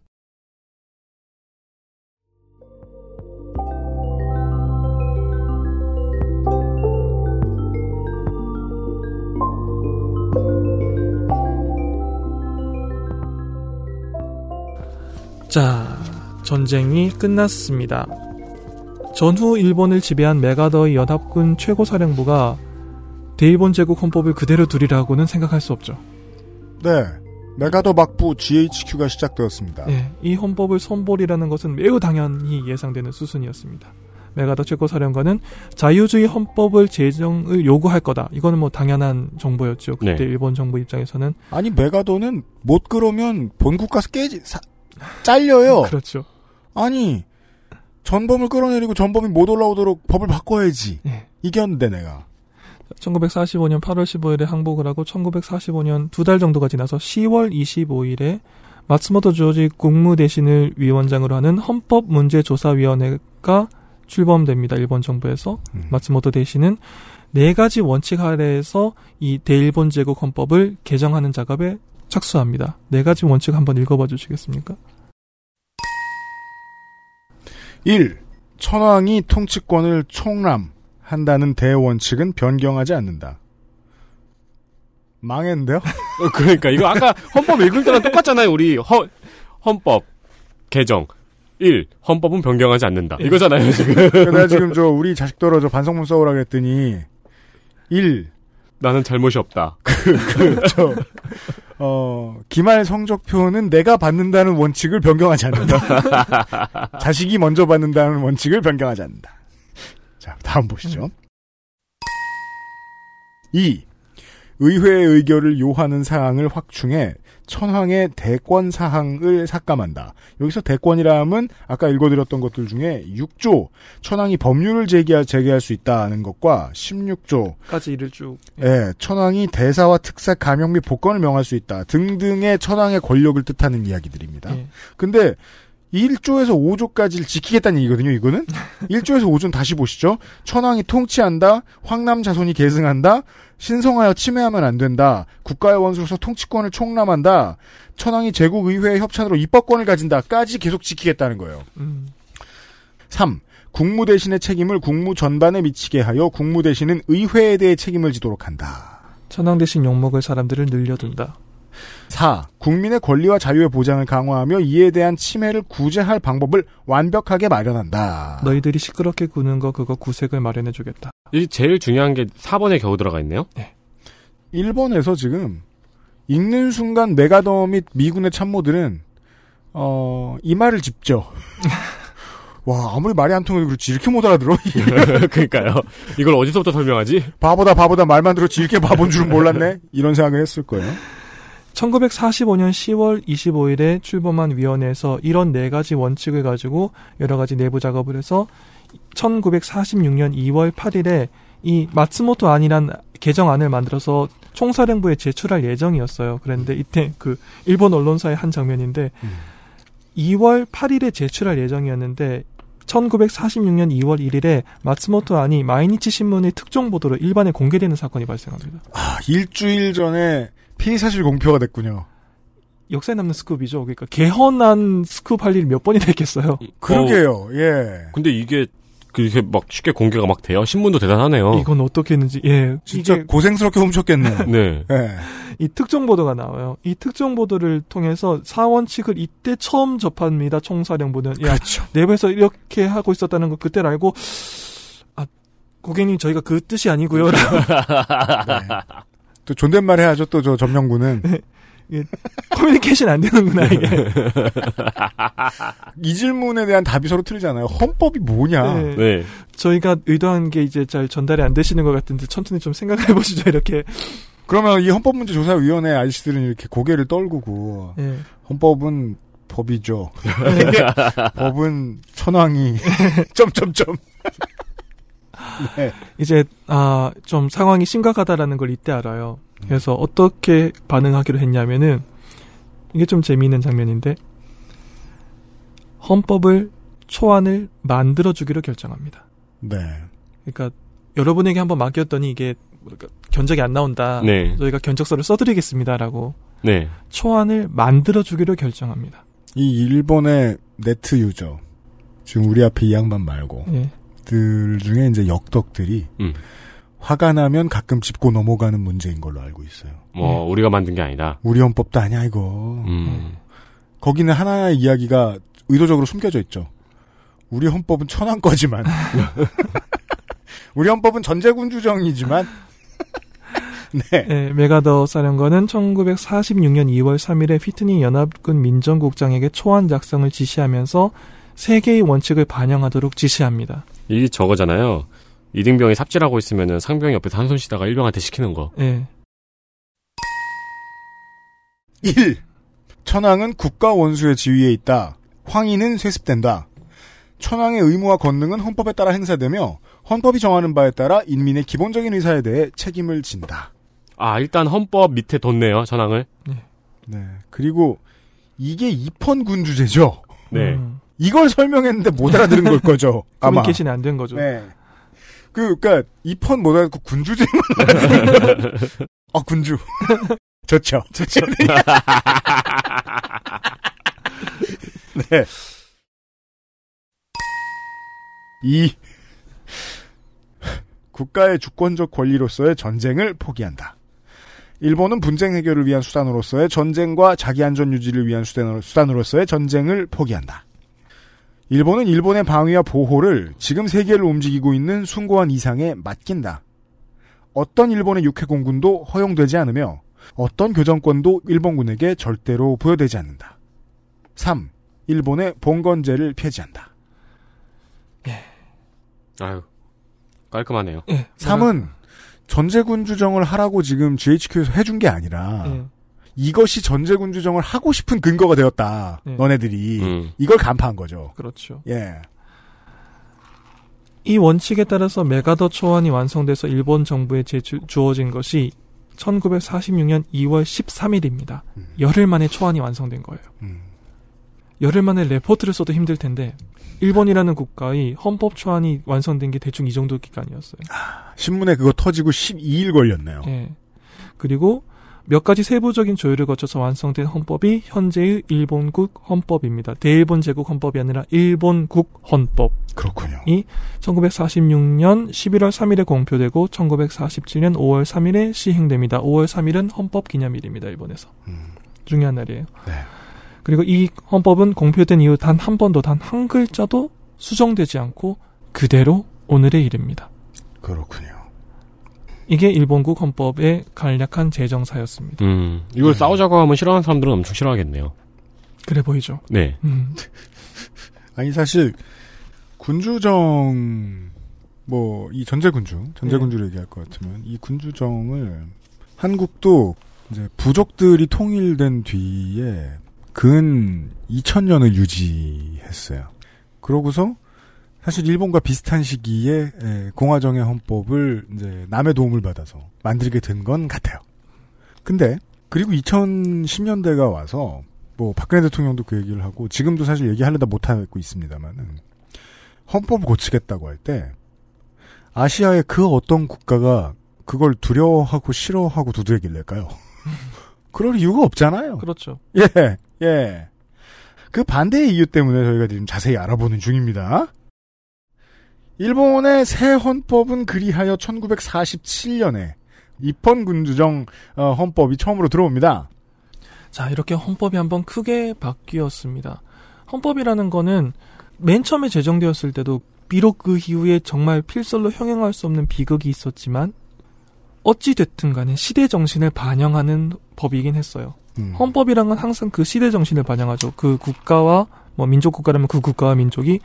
자, 전쟁이 끝났습니다. 전후 일본을 지배한 메가더의 연합군 최고사령부가 대일본 제국 헌법을 그대로 두리라고는 생각할 수 없죠. 네. 메가더 막부 GHQ가 시작되었습니다. 예, 이 헌법을 선볼이라는 것은 매우 당연히 예상되는 수순이었습니다. 메가더 최고사령관은 자유주의 헌법을 제정을 요구할 거다. 이거는 뭐 당연한 정보였죠. 그때 네. 일본 정부 입장에서는 아니 메가더는 못 그러면 본국 가서 깨지 사- 잘려요. 그렇죠. 아니 전범을 끌어내리고 전범이 못 올라오도록 법을 바꿔야지. 이겼는데 내가. 1945년 8월 15일에 항복을 하고 1945년 두 달 정도가 지나서 10월 25일에 마츠모토 조지 국무대신을 위원장으로 하는 헌법문제조사위원회가 출범됩니다. 일본 정부에서 마츠모토 대신은 네 가지 원칙 아래에서 이 대일본 제국 헌법을 개정하는 작업에 착수합니다. 네 가지 원칙 한번 읽어봐 주시겠습니까? 1. 천황이 통치권을 총람한다는 대원칙은 변경하지 않는다. 망했는데요? 어, 그러니까 이거 아까 헌법 읽을 때랑 똑같잖아요. 우리 헌 헌법 개정 1. 헌법은 변경하지 않는다. 이거잖아요, 지금. 그러니까 내가 지금 저 우리 자식 떨어져 반성문 써오라 그랬더니 1. 나는 잘못이 없다. 그저 어, 기말 성적표는 내가 받는다는 원칙을 변경하지 않는다. 자식이 먼저 받는다는 원칙을 변경하지 않는다. 자, 다음 보시죠. 2. 의회의 의결을 요하는 사항을 확충해 천황의 대권 사항을 삭감한다. 여기서 대권이라 함은 아까 읽어드렸던 것들 중에 6조 천황이 법률을 제기할, 제기할 수 있다는 것과 16조 까지 이를 쭉. 예, 천황이 대사와 특사 감형 및 복권을 명할 수 있다 등등의 천황의 권력을 뜻하는 이야기들입니다. 근데 1조에서 5조까지를 지키겠다는 얘기거든요, 이거는. 1조에서 5조는 다시 보시죠. 천황이 통치한다, 황남 자손이 계승한다, 신성하여 침해하면 안 된다, 국가의 원수로서 통치권을 총람한다, 천황이 제국 의회의 협찬으로 입법권을 가진다까지 계속 지키겠다는 거예요. 음. 3. 국무 대신의 책임을 국무 전반에 미치게 하여 국무 대신은 의회에 대해 책임을 지도록 한다. 천황 대신 욕먹을 사람들을 늘려둔다. 4. 국민의 권리와 자유의 보장을 강화하며 이에 대한 침해를 구제할 방법을 완벽하게 마련한다. 너희들이 시끄럽게 구는 거 그거 구색을 마련해 주겠다. 이 제일 중요한 게 4번에 겨우 들어가 있네요. 일본에서 지금 읽는 순간 메가더 및 미군의 참모들은 어, 이 말을 짚죠. 와 아무리 말이 안 통해도 그렇지 이렇게 못 알아들어. 그러니까요. 이걸 어디서부터 설명하지? 바보다 바보다 말만 들었지 이렇게 바본 줄은 몰랐네. 이런 생각을 했을 거예요. 1945년 10월 25일에 출범한 위원회에서 이런 네 가지 원칙을 가지고 여러 가지 내부 작업을 해서 1946년 2월 8일에 이 마츠모토 안이란 개정안을 만들어서 총사령부에 제출할 예정이었어요. 그런데 이때 그 일본 언론사의 한 장면인데 2월 8일에 제출할 예정이었는데 1946년 2월 1일에 마츠모토 안이 마이니치 신문의 특종 보도로 일반에 공개되는 사건이 발생합니다. 아 일주일 전에 피의 사실 공표가 됐군요. 역사에 남는 scoop이죠. 그러니까 개헌안 scoop 할 일이 몇 번이나 있겠어요. 그러게요. 예. 근데 이게 그렇게 막 쉽게 공개가 막 돼요. 신문도 대단하네요. 이건 어떻게 했는지 예 진짜 이게 고생스럽게 훔쳤겠네. 네. 예. 이 특정 보도가 나와요. 이 특정 보도를 통해서 사원칙을 이때 처음 접합니다. 총사령부는 야 그렇죠. 내부에서 이렇게 하고 있었다는 거 그때 알고 아 고객님 저희가 그 뜻이 아니고요. 네. 또 존댓말 해야죠. 또 저 점령군은 이게 커뮤니케이션 안 되는구나 이게. 이 질문에 대한 답이 서로 틀리잖아요. 헌법이 뭐냐? 네. 네. 저희가 의도한 게 이제 잘 전달이 안 되시는 것 같은데 천천히 좀 생각해 보시죠 이렇게. 그러면 이 헌법문제조사위원회 아저씨들은 이렇게 고개를 떨구고 예. 헌법은 법이죠. 법은 천황이 점점점. 네. 이제 아 좀 상황이 심각하다라는 걸 이때 알아요. 그래서 어떻게 반응하기로 했냐면은 이게 좀 재미있는 장면인데 헌법을 초안을 만들어 주기로 결정합니다. 네. 그러니까 여러분에게 한번 맡겼더니 이게 견적이 안 나온다. 네. 저희가 견적서를 써드리겠습니다라고 네. 초안을 만들어 주기로 결정합니다. 이 일본의 네트 유저 지금 우리 앞에 이 양반 말고 예. 들 중에 이제 역덕들이 음. 화가 나면 가끔 짚고 넘어가는 문제인 걸로 알고 있어요. 뭐 우리가 만든 게 아니다. 우리 헌법도 아니야 이거. 음. 거기는 하나의 이야기가 의도적으로 숨겨져 있죠. 우리 헌법은 천황 거지만 우리 헌법은 전제군 주정이지만 네. 예, 메가더 사령관은 1946년 2월 3일에 휘트니 연합군 민정국장에게 초안 작성을 지시하면서 세 개의 원칙을 반영하도록 지시합니다. 이게 저거잖아요. 이등병이 삽질하고 있으면은 상병이 옆에서 한 손 쉬다가 일병한테 시키는 거. 예. 1. 천황은 국가 원수의 지위에 있다. 황인은 세습된다. 천황의 의무와 권능은 헌법에 따라 행사되며 헌법이 정하는 바에 따라 인민의 기본적인 의사에 대해 책임을 진다. 아, 일단 헌법 밑에 뒀네요, 전황을. 네. 그리고 이게 입헌 군주제죠. 네. 음, 이걸 설명했는데 못 알아들은 걸 거죠. 아마. 커뮤니케이션이 안 된 거죠. 네. 그, 그니까, 입헌 못 알아듣고 군주제만 아, 군주. 좋죠. 좋죠. 네. 이 국가의 주권적 권리로서의 전쟁을 포기한다. 일본은 분쟁 해결을 위한 수단으로서의 전쟁과 자기 안전 유지를 위한 수단으로- 수단으로서의 전쟁을 포기한다. 일본은 일본의 방위와 보호를 지금 세계를 움직이고 있는 숭고한 이상에 맡긴다. 어떤 일본의 육해 공군도 허용되지 않으며 어떤 교정권도 일본군에게 절대로 부여되지 않는다. 3. 일본의 봉건제를 폐지한다. 아유, 깔끔하네요. 예. 3은 전제군 주정을 하라고 지금 GHQ에서 해준 게 아니라 예. 이것이 전제군 주정을 하고 싶은 근거가 되었다. 네. 너네들이 음. 이걸 간파한 거죠. 그렇죠. 예. 이 원칙에 따라서 메가더 초안이 완성돼서 일본 정부에 제주, 주어진 것이 1946년 2월 13일입니다. 열흘 만에 초안이 완성된 거예요. 음. 열흘 만에 레포트를 써도 힘들 텐데 일본이라는 국가의 헌법 초안이 완성된 게 대충 이 정도 기간이었어요. 신문에 그거 터지고 12일 걸렸네요. 예. 그리고 몇 가지 세부적인 조율을 거쳐서 완성된 헌법이 현재의 일본국 헌법입니다. 대일본 제국 헌법이 아니라 일본국 헌법. 그렇군요. 이 1946년 11월 3일에 공표되고 1947년 5월 3일에 시행됩니다. 5월 3일은 헌법 기념일입니다. 일본에서. 중요한 날이에요. 네. 그리고 이 헌법은 공표된 이후 단 한 번도 단 한 글자도 수정되지 않고 그대로 오늘에 이릅니다. 그렇군요. 이게 일본국 헌법의 간략한 제정사였습니다. 음, 이걸 싸우자고 하면 싫어하는 사람들은 엄청 싫어하겠네요. 그래 보이죠. 네. 음. 아니 사실 군주정 뭐 이 전제군주 전제군주를 얘기할 것 같으면 이 군주정을 한국도 이제 부족들이 통일된 뒤에 근 2000년을 유지했어요. 그러고서 사실 일본과 비슷한 시기에 에, 공화정의 헌법을 이제 남의 도움을 받아서 만들게 된 건 같아요. 근데 그리고 2010년대가 와서 뭐 박근혜 대통령도 그 얘기를 하고 지금도 사실 얘기하려다 못하고 있습니다만은 헌법을 고치겠다고 할 때 아시아의 그 어떤 국가가 그걸 두려워하고 싫어하고 두드러길래까요? 그럴 이유가 없잖아요. 그렇죠. 예, 예. 그 반대의 이유 때문에 저희가 지금 자세히 알아보는 중입니다. 일본의 새 헌법은 그리하여 1947년에 입헌 군주정 어, 헌법이 처음으로 들어옵니다. 자, 이렇게 헌법이 한번 크게 바뀌었습니다. 헌법이라는 거는 맨 처음에 제정되었을 때도 비록 그 이후에 정말 필설로 형용할 수 없는 비극이 있었지만 어찌 됐든 간에 시대 정신을 반영하는 법이긴 했어요. 음. 헌법이란 건 항상 그 시대 정신을 반영하죠. 그 국가와 뭐 민족 국가라면 그 국가와 민족이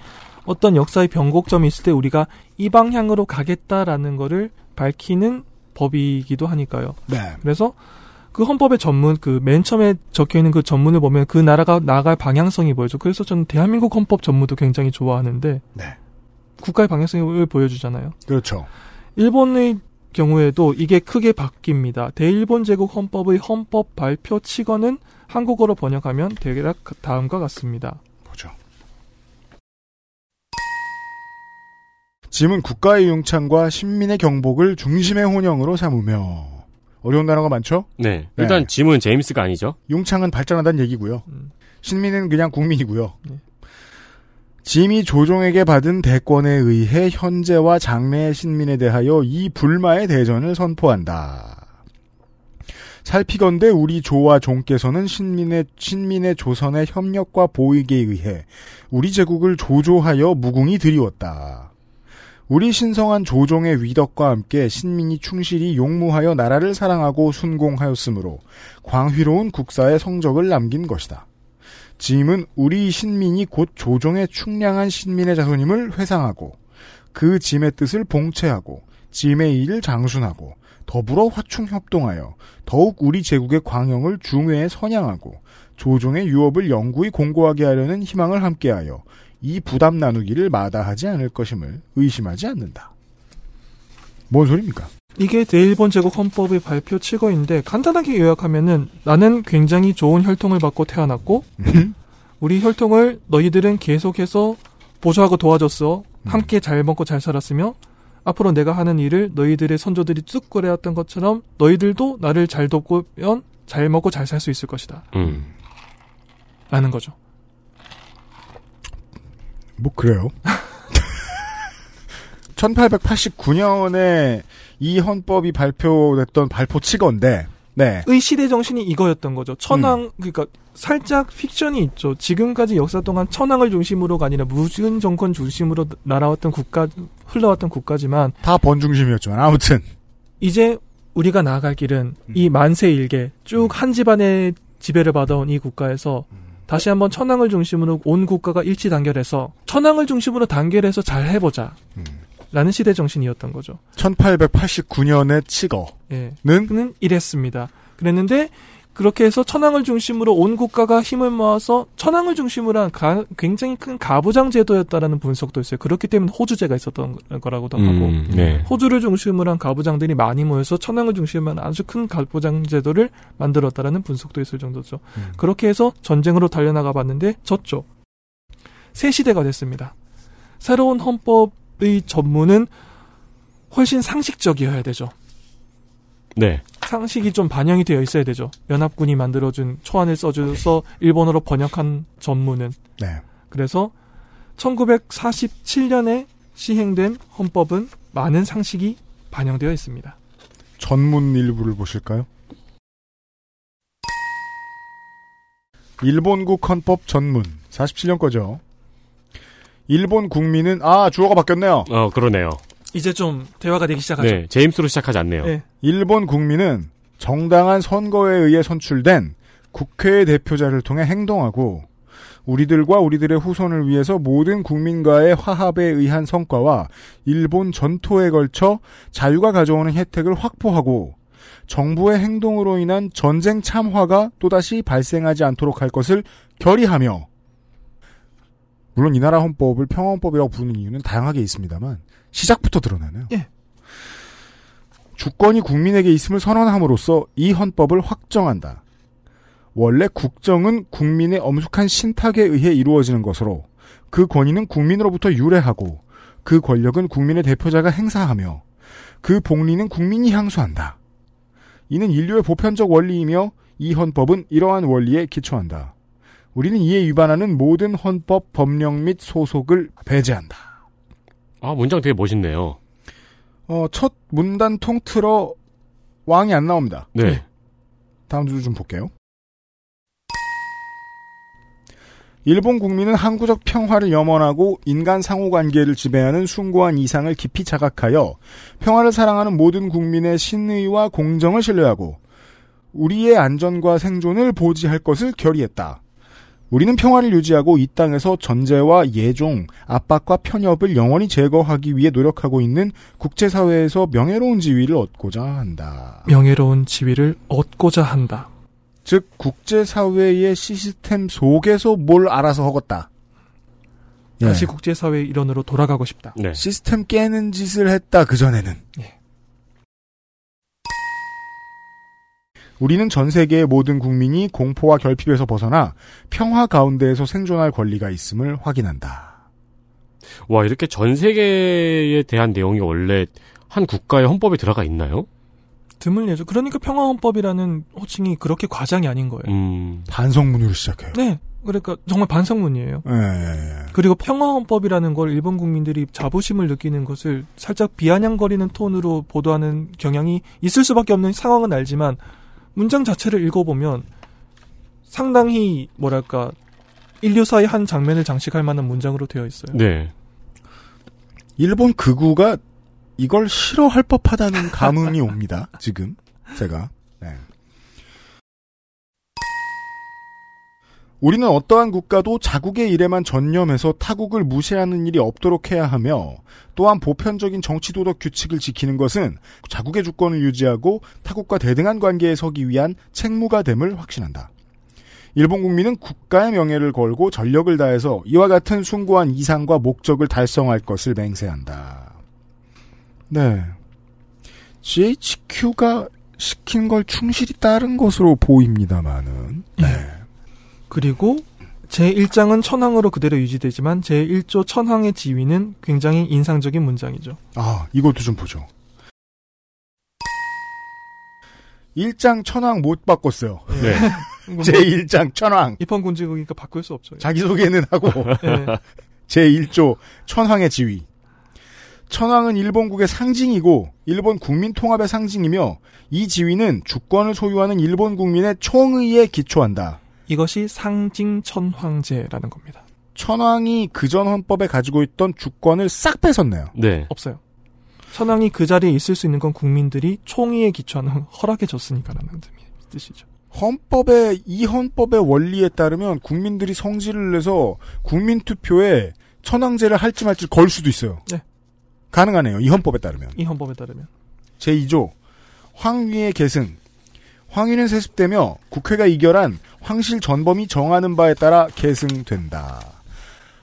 어떤 역사의 변곡점이 있을 때 우리가 이 방향으로 가겠다라는 거를 밝히는 법이기도 하니까요. 네. 그래서 그 헌법의 전문 그 맨 처음에 적혀 있는 그 전문을 보면 그 나라가 나갈 방향성이 보여죠. 그래서 저는 대한민국 헌법 전문도 굉장히 좋아하는데 네. 국가의 방향성을 보여주잖아요. 그렇죠. 일본의 경우에도 이게 크게 바뀝니다. 대일본 제국 헌법의 헌법 발표 치거는 한국어로 번역하면 대략 다음과 같습니다. 보죠. 짐은 국가의 융창과 신민의 경복을 중심의 혼영으로 삼으며 어려운 단어가 많죠? 네. 일단 네. 짐은 제임스가 아니죠. 융창은 발전하다는 얘기고요. 음. 신민은 그냥 국민이고요. 네. 짐이 조종에게 받은 대권에 의해 현재와 장래의 신민에 대하여 이 불마의 대전을 선포한다. 살피건대 우리 조와 종께서는 신민의 신민의 조선의 협력과 보익에 의해 우리 제국을 조조하여 무궁히 드리웠다. 우리 신성한 조종의 위덕과 함께 신민이 충실히 용무하여 나라를 사랑하고 순공하였으므로 광휘로운 국사의 성적을 남긴 것이다. 짐은 우리 신민이 곧 조종의 충량한 신민의 자손임을 회상하고 그 짐의 뜻을 봉체하고 짐의 일을 장순하고 더불어 화충협동하여 더욱 우리 제국의 광영을 중회에 선양하고 조종의 유업을 영구히 공고하게 하려는 희망을 함께하여 이 부담 나누기를 마다하지 않을 것임을 의심하지 않는다. 뭔 소리입니까? 이게 대일본 제국 헌법의 발표 치거인데 간단하게 요약하면은 나는 굉장히 좋은 혈통을 받고 태어났고 우리 혈통을 너희들은 계속해서 보조하고 도와줬어. 함께 잘 먹고 잘 살았으며 앞으로 내가 하는 일을 너희들의 선조들이 쭉 그래왔던 것처럼 너희들도 나를 잘 돕고면 잘 먹고 잘 살 수 있을 것이다. 음. 라는 거죠. 뭐 그래요. 1889년에 이 헌법이 발표됐던 발포 치건데, 네. 의 시대 정신이 이거였던 거죠. 천황 그러니까 살짝 픽션이 있죠. 지금까지 역사 동안 천황을 중심으로가 아니라 무슨 정권 중심으로 날아왔던 국가 흘러왔던 국가지만 다 번 중심이었지만 아무튼 이제 우리가 나아갈 길은 이 만세 일개 쭉 한 집안의 지배를 받아온 이 국가에서 다시 한번 천황을 중심으로 온 국가가 일치 단결해서 천황을 중심으로 단결해서 잘 해보자. 라는 시대 정신이었던 거죠. 1889년의 치거는 예. 는 이랬습니다. 그랬는데 그렇게 해서 천황을 중심으로 온 국가가 힘을 모아서 천황을 중심으로 한 가- 굉장히 큰 가부장 제도였다라는 분석도 있어요. 그렇기 때문에 호주제가 있었던 거라고도 하고 음, 네. 호주를 중심으로 한 가부장들이 많이 모여서 천황을 중심으로 한 아주 큰 가부장 제도를 만들었다라는 분석도 있을 정도죠. 그렇게 해서 전쟁으로 달려나가 봤는데 졌죠. 새 시대가 됐습니다. 새로운 헌법의 전문은 훨씬 상식적이어야 되죠. 네. 상식이 좀 반영이 되어 있어야 되죠. 연합군이 만들어준 초안을 써줘서 일본어로 번역한 전문은. 네. 그래서 1947년에 시행된 헌법은 많은 상식이 반영되어 있습니다. 전문 일부를 보실까요? 일본국 헌법 전문 47년 거죠. 일본 국민은 아 주어가 바뀌었네요. 어, 그러네요. 이제 좀 대화가 되기 시작하죠. 네, 제임스로 시작하지 않네요. 네. 일본 국민은 정당한 선거에 의해 선출된 국회의 대표자를 통해 행동하고 우리들과 우리들의 후손을 위해서 모든 국민과의 화합에 의한 성과와 일본 전토에 걸쳐 자유가 가져오는 혜택을 확보하고 정부의 행동으로 인한 전쟁 참화가 또다시 발생하지 않도록 할 것을 결의하며 물론 이 나라 헌법을 평화헌법이라고 부르는 이유는 다양하게 있습니다만 시작부터 드러나네요. 예. 주권이 국민에게 있음을 선언함으로써 이 헌법을 확정한다. 원래 국정은 국민의 엄숙한 신탁에 의해 이루어지는 것으로 그 권위는 국민으로부터 유래하고 그 권력은 국민의 대표자가 행사하며 그 복리는 국민이 향수한다. 이는 인류의 보편적 원리이며 이 헌법은 이러한 원리에 기초한다. 우리는 이에 위반하는 모든 헌법, 법령 및 소속을 배제한다. 아, 문장 되게 멋있네요. 어, 첫 문단 통틀어 왕이 안 나옵니다. 네. 다음 줄 좀 볼게요. 일본 국민은 항구적 평화를 염원하고 인간 상호 관계를 지배하는 숭고한 이상을 깊이 자각하여 평화를 사랑하는 모든 국민의 신의와 공정을 신뢰하고 우리의 안전과 생존을 보지할 것을 결의했다. 우리는 평화를 유지하고 이 땅에서 전제와 예종, 압박과 편협을 영원히 제거하기 위해 노력하고 있는 국제사회에서 명예로운 지위를 얻고자 한다. 명예로운 지위를 얻고자 한다. 즉 국제사회의 시스템 속에서 뭘 알아서 허겄다. 예. 다시 국제사회의 일원으로 돌아가고 싶다. 네. 시스템 깨는 짓을 했다 그 전에는. 예. 우리는 전 세계의 모든 국민이 공포와 결핍에서 벗어나 평화 가운데에서 생존할 권리가 있음을 확인한다. 와, 이렇게 전 세계에 대한 내용이 원래 한 국가의 헌법에 들어가 있나요? 드물 예죠. 그러니까 평화헌법이라는 호칭이 그렇게 과장이 아닌 거예요. 음. 반성문으로 시작해요. 네. 그러니까 정말 반성문이에요. 예, 예, 예. 그리고 평화헌법이라는 걸 일본 국민들이 자부심을 느끼는 것을 살짝 비아냥거리는 톤으로 보도하는 경향이 있을 수밖에 없는 상황은 알지만 문장 자체를 읽어보면 상당히 뭐랄까 인류사의 한 장면을 장식할 만한 문장으로 되어 있어요. 네. 일본 극우가 이걸 싫어할 법하다는 감흥이 옵니다. 지금 제가. 네. 우리는 어떠한 국가도 자국의 일에만 전념해서 타국을 무시하는 일이 없도록 해야 하며 또한 보편적인 정치 도덕 규칙을 지키는 것은 자국의 주권을 유지하고 타국과 대등한 관계에 서기 위한 책무가 됨을 확신한다. 일본 국민은 국가의 명예를 걸고 전력을 다해서 이와 같은 숭고한 이상과 목적을 달성할 것을 맹세한다. 네. GHQ가 시킨 걸 충실히 따른 것으로 보입니다만은. 네. 그리고 제1장은 천황으로 그대로 유지되지만 제1조 천황의 지위는 굉장히 인상적인 문장이죠. 아, 이것도 좀 보죠. 1장 천황 못 바꿨어요. 네. 제 1장 천황. 입헌군직이니까 바꿀 수 없죠. 자기소개는 하고. 네. 제 1조 천황의 지위. 천황은 일본국의 상징이고 일본 국민 통합의 상징이며 이 지위는 주권을 소유하는 일본 국민의 총의에 기초한다. 이것이 상징천황제라는 겁니다. 천황이 그전 헌법에 가지고 있던 주권을 싹 뺏었네요. 네. 없어요. 천황이 그 자리에 있을 수 있는 건 국민들이 총의에 기초하는 허락해 줬으니까라는 뜻이죠. 헌법의 이 헌법의 원리에 따르면 국민들이 성질을 내서 국민 투표에 천황제를 할지 말지 걸 수도 있어요. 네. 가능하네요. 이 헌법에 따르면. 이 헌법에 따르면. 제2조 황위의 계승. 황위는 세습되며 국회가 이결한 황실 전범이 정하는 바에 따라 계승된다.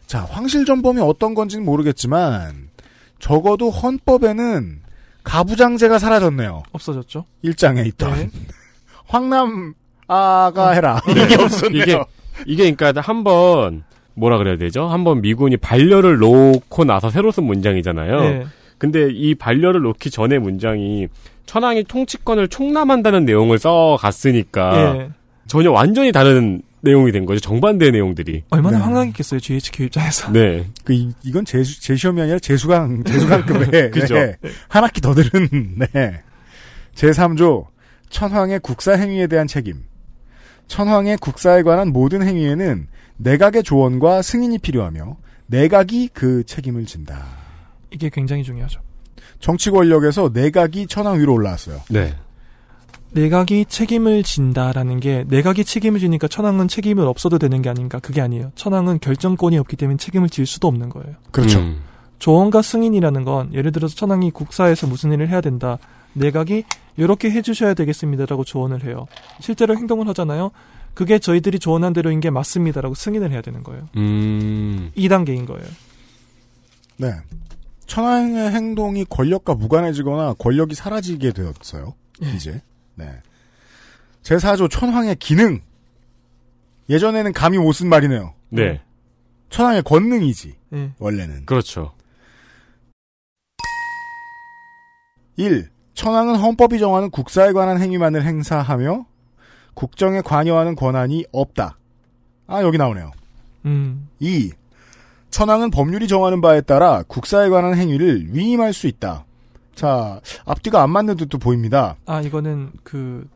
자, 황실 전범이 어떤 건지는 모르겠지만 적어도 헌법에는 가부장제가 사라졌네요. 없어졌죠. 일장에 있던 네. 황남 아가 해라 이게 없었네요. 이게 이게 그러니까 한번 뭐라 그래야 되죠? 한번 미군이 반려를 놓고 나서 새로 쓴 문장이잖아요. 네. 근데 이 반려를 놓기 전에 문장이 천황이 통치권을 총남한다는 내용을 써 갔으니까 예. 전혀 완전히 다른 내용이 된 거죠. 정반대의 내용들이. 얼마나 네. 황당했겠어요, GHQ 입장에서. 네. 그 이, 이건 제, 제 시험이 아니라 재수강 재수강급의 그죠. 네. 한 학기 더 들은 네. 제3조 천황의 국사 행위에 대한 책임. 천황의 국사에 관한 모든 행위에는 내각의 조언과 승인이 필요하며 내각이 그 책임을 진다. 이게 굉장히 중요하죠. 정치 권력에서 내각이 천황 위로 올라왔어요. 네. 내각이 책임을 진다라는 게 내각이 책임을 지니까 천황은 책임을 없어도 되는 게 아닌가 그게 아니에요. 천황은 결정권이 없기 때문에 책임을 질 수도 없는 거예요. 그렇죠. 음. 조언과 승인이라는 건 예를 들어서 천황이 국사에서 무슨 일을 해야 된다. 내각이 이렇게 해주셔야 되겠습니다라고 조언을 해요. 실제로 행동을 하잖아요. 그게 저희들이 조언한 대로인 게 맞습니다라고 승인을 해야 되는 거예요. 음. 2단계인 거예요. 네. 천황의 행동이 권력과 무관해지거나 권력이 사라지게 되었어요. 이제. 네. 제4조 천황의 기능. 예전에는 감히 못 쓴 말이네요. 네. 천황의 권능이지. 네. 원래는. 그렇죠. 1. 천황은 헌법이 정하는 국사에 관한 행위만을 행사하며 국정에 관여하는 권한이 없다. 아, 여기 나오네요. 음. 2. 천황은 법률이 정하는 바에 따라 국사에 관한 행위를 위임할 수 있다. 자, 앞뒤가 안 맞는 듯도 보입니다. 아, 이거는 그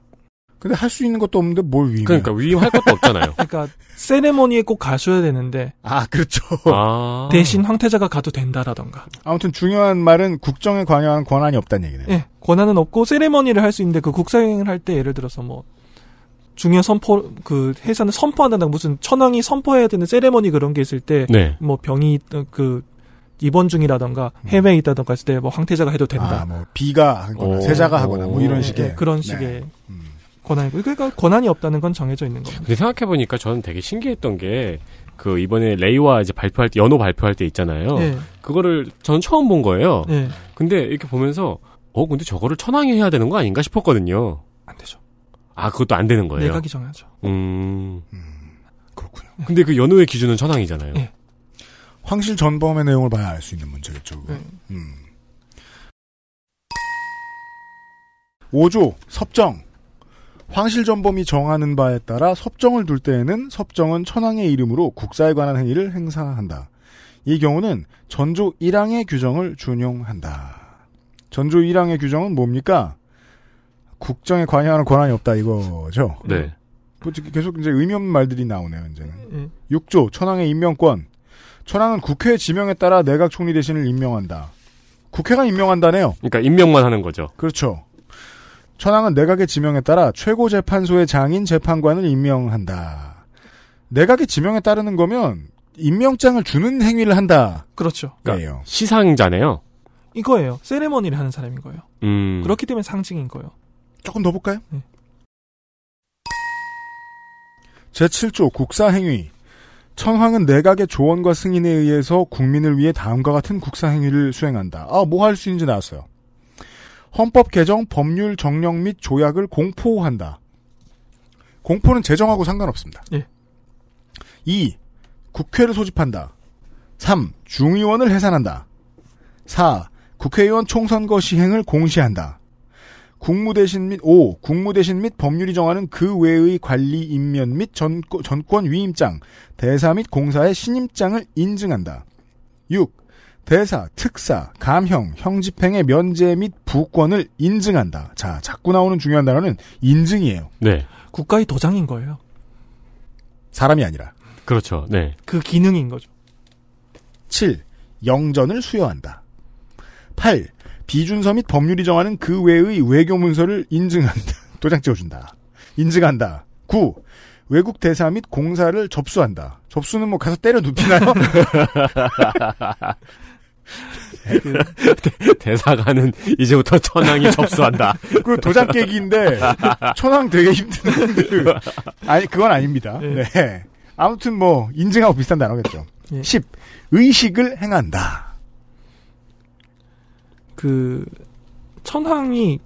근데 할 수 있는 것도 없는데 뭘 위임해? 그러니까 위임할 것도 없잖아요. 그러니까 세레모니에 꼭 가셔야 되는데 아, 그렇죠. 아. 대신 황태자가 가도 된다라던가. 아무튼 중요한 말은 국정에 관여하는 권한이 없다는 얘기네요. 예, 권한은 없고 세레머니를 할 수 있는데 그 국사행을 할 때 예를 들어서 뭐 중요 선포 그 회사는 선포한다는 무슨 천황이 선포해야 되는 세레머니 그런 게 있을 때뭐 네. 병이 어, 그 입원 중이라던가 해외에 있다던가 했을 때 뭐 황태자가 해도 된다. 아, 뭐 비가 하거나 오. 세자가 하거나 뭐 이런 예, 식의 예, 그런 네. 식의 권한이고 그러니까 권한이 없다는 건 정해져 있는 겁니다. 근데 생각해 보니까 저는 되게 신기했던 게, 그, 이번에 레이와 이제 발표할 때, 연호 발표할 때 있잖아요. 예. 그거를 저는 처음 본 거예요. 예. 근데 이렇게 보면서, 어, 근데 저거를 천황이 해야 되는 거 아닌가 싶었거든요. 안 되죠. 아, 그것도 안 되는 거예요. 내각이 정하죠. 음. 그렇군요. 근데 그 연호의 기준은 천황이잖아요. 예. 황실 전범의 내용을 봐야 알 수 있는 문제겠죠. 네. 음. 5조 섭정. 황실 전범이 정하는 바에 따라 섭정을 둘 때에는 섭정은 천황의 이름으로 국사에 관한 행위를 행사한다. 이 경우는 전조 1항의 규정을 준용한다. 전조 1항의 규정은 뭡니까? 국정에 관여하는 권한이 없다 이거죠. 네. 뭐 계속 이제 의미 없는 말들이 나오네요, 이제는. 예. 6조 천황의 임명권. 천황은 국회 지명에 따라 내각 총리 대신을 임명한다. 국회가 임명한다네요. 그러니까 임명만 하는 거죠. 그렇죠. 천황은 내각의 지명에 따라 최고재판소의 장인 재판관을 임명한다. 내각의 지명에 따르는 거면 임명장을 주는 행위를 한다. 그렇죠. 그러니까 시상자네요. 이거예요. 세레머니를 하는 사람인 거예요. 음. 그렇기 때문에 상징인 거예요. 조금 더 볼까요? 네. 제7조 국사행위. 천황은 내각의 조언과 승인에 의해서 국민을 위해 다음과 같은 국사행위를 수행한다. 아, 뭐 할 수 있는지 나왔어요. 헌법 개정, 법률 정령 및 조약을 공포한다. 공포는 제정하고 상관없습니다. 예. 2. 국회를 소집한다. 3. 중의원을 해산한다. 4. 국회의원 총선거 시행을 공시한다. 국무대신 및 5. 국무대신 및 법률이 정하는 그 외의 관리 임면 및 전권, 전권 위임장, 대사 및 공사의 신임장을 인증한다. 6. 대사, 특사, 감형, 형집행의 면제 및 부권을 인증한다. 자, 자꾸 나오는 중요한 단어는 인증이에요. 네. 국가의 도장인 거예요. 사람이 아니라. 그렇죠. 네. 그 기능인 거죠. 7. 영전을 수여한다. 8. 비준서 및 법률이 정하는 그 외의 외교 문서를 인증한다. 도장 찍어준다. 인증한다. 9. 외국 대사 및 공사를 접수한다. 접수는 뭐 가서 때려 눕히나요? 대사관은 이제부터 천황이 접수한다. 그 도장 깨기인데 천황 되게 힘든 그 아니 그건 아닙니다. 네. 아무튼 뭐 인증하고 비슷한 단어겠죠. 예. 10. 의식을 행한다. 그 천황이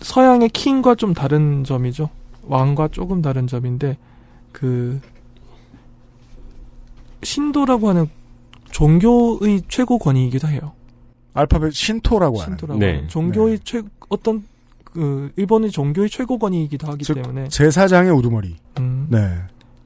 서양의 킹과 좀 다른 점이죠. 왕과 조금 다른 점인데 그 신도라고 하는 종교의 최고 권위이기도 해요. 알파벳 신토라고 하는. 신도라고 네. 하는 종교의 최 어떤 그 일본의 종교의 최고 권위이기도 하기 즉, 때문에 제사장의 우두머리. 음, 네.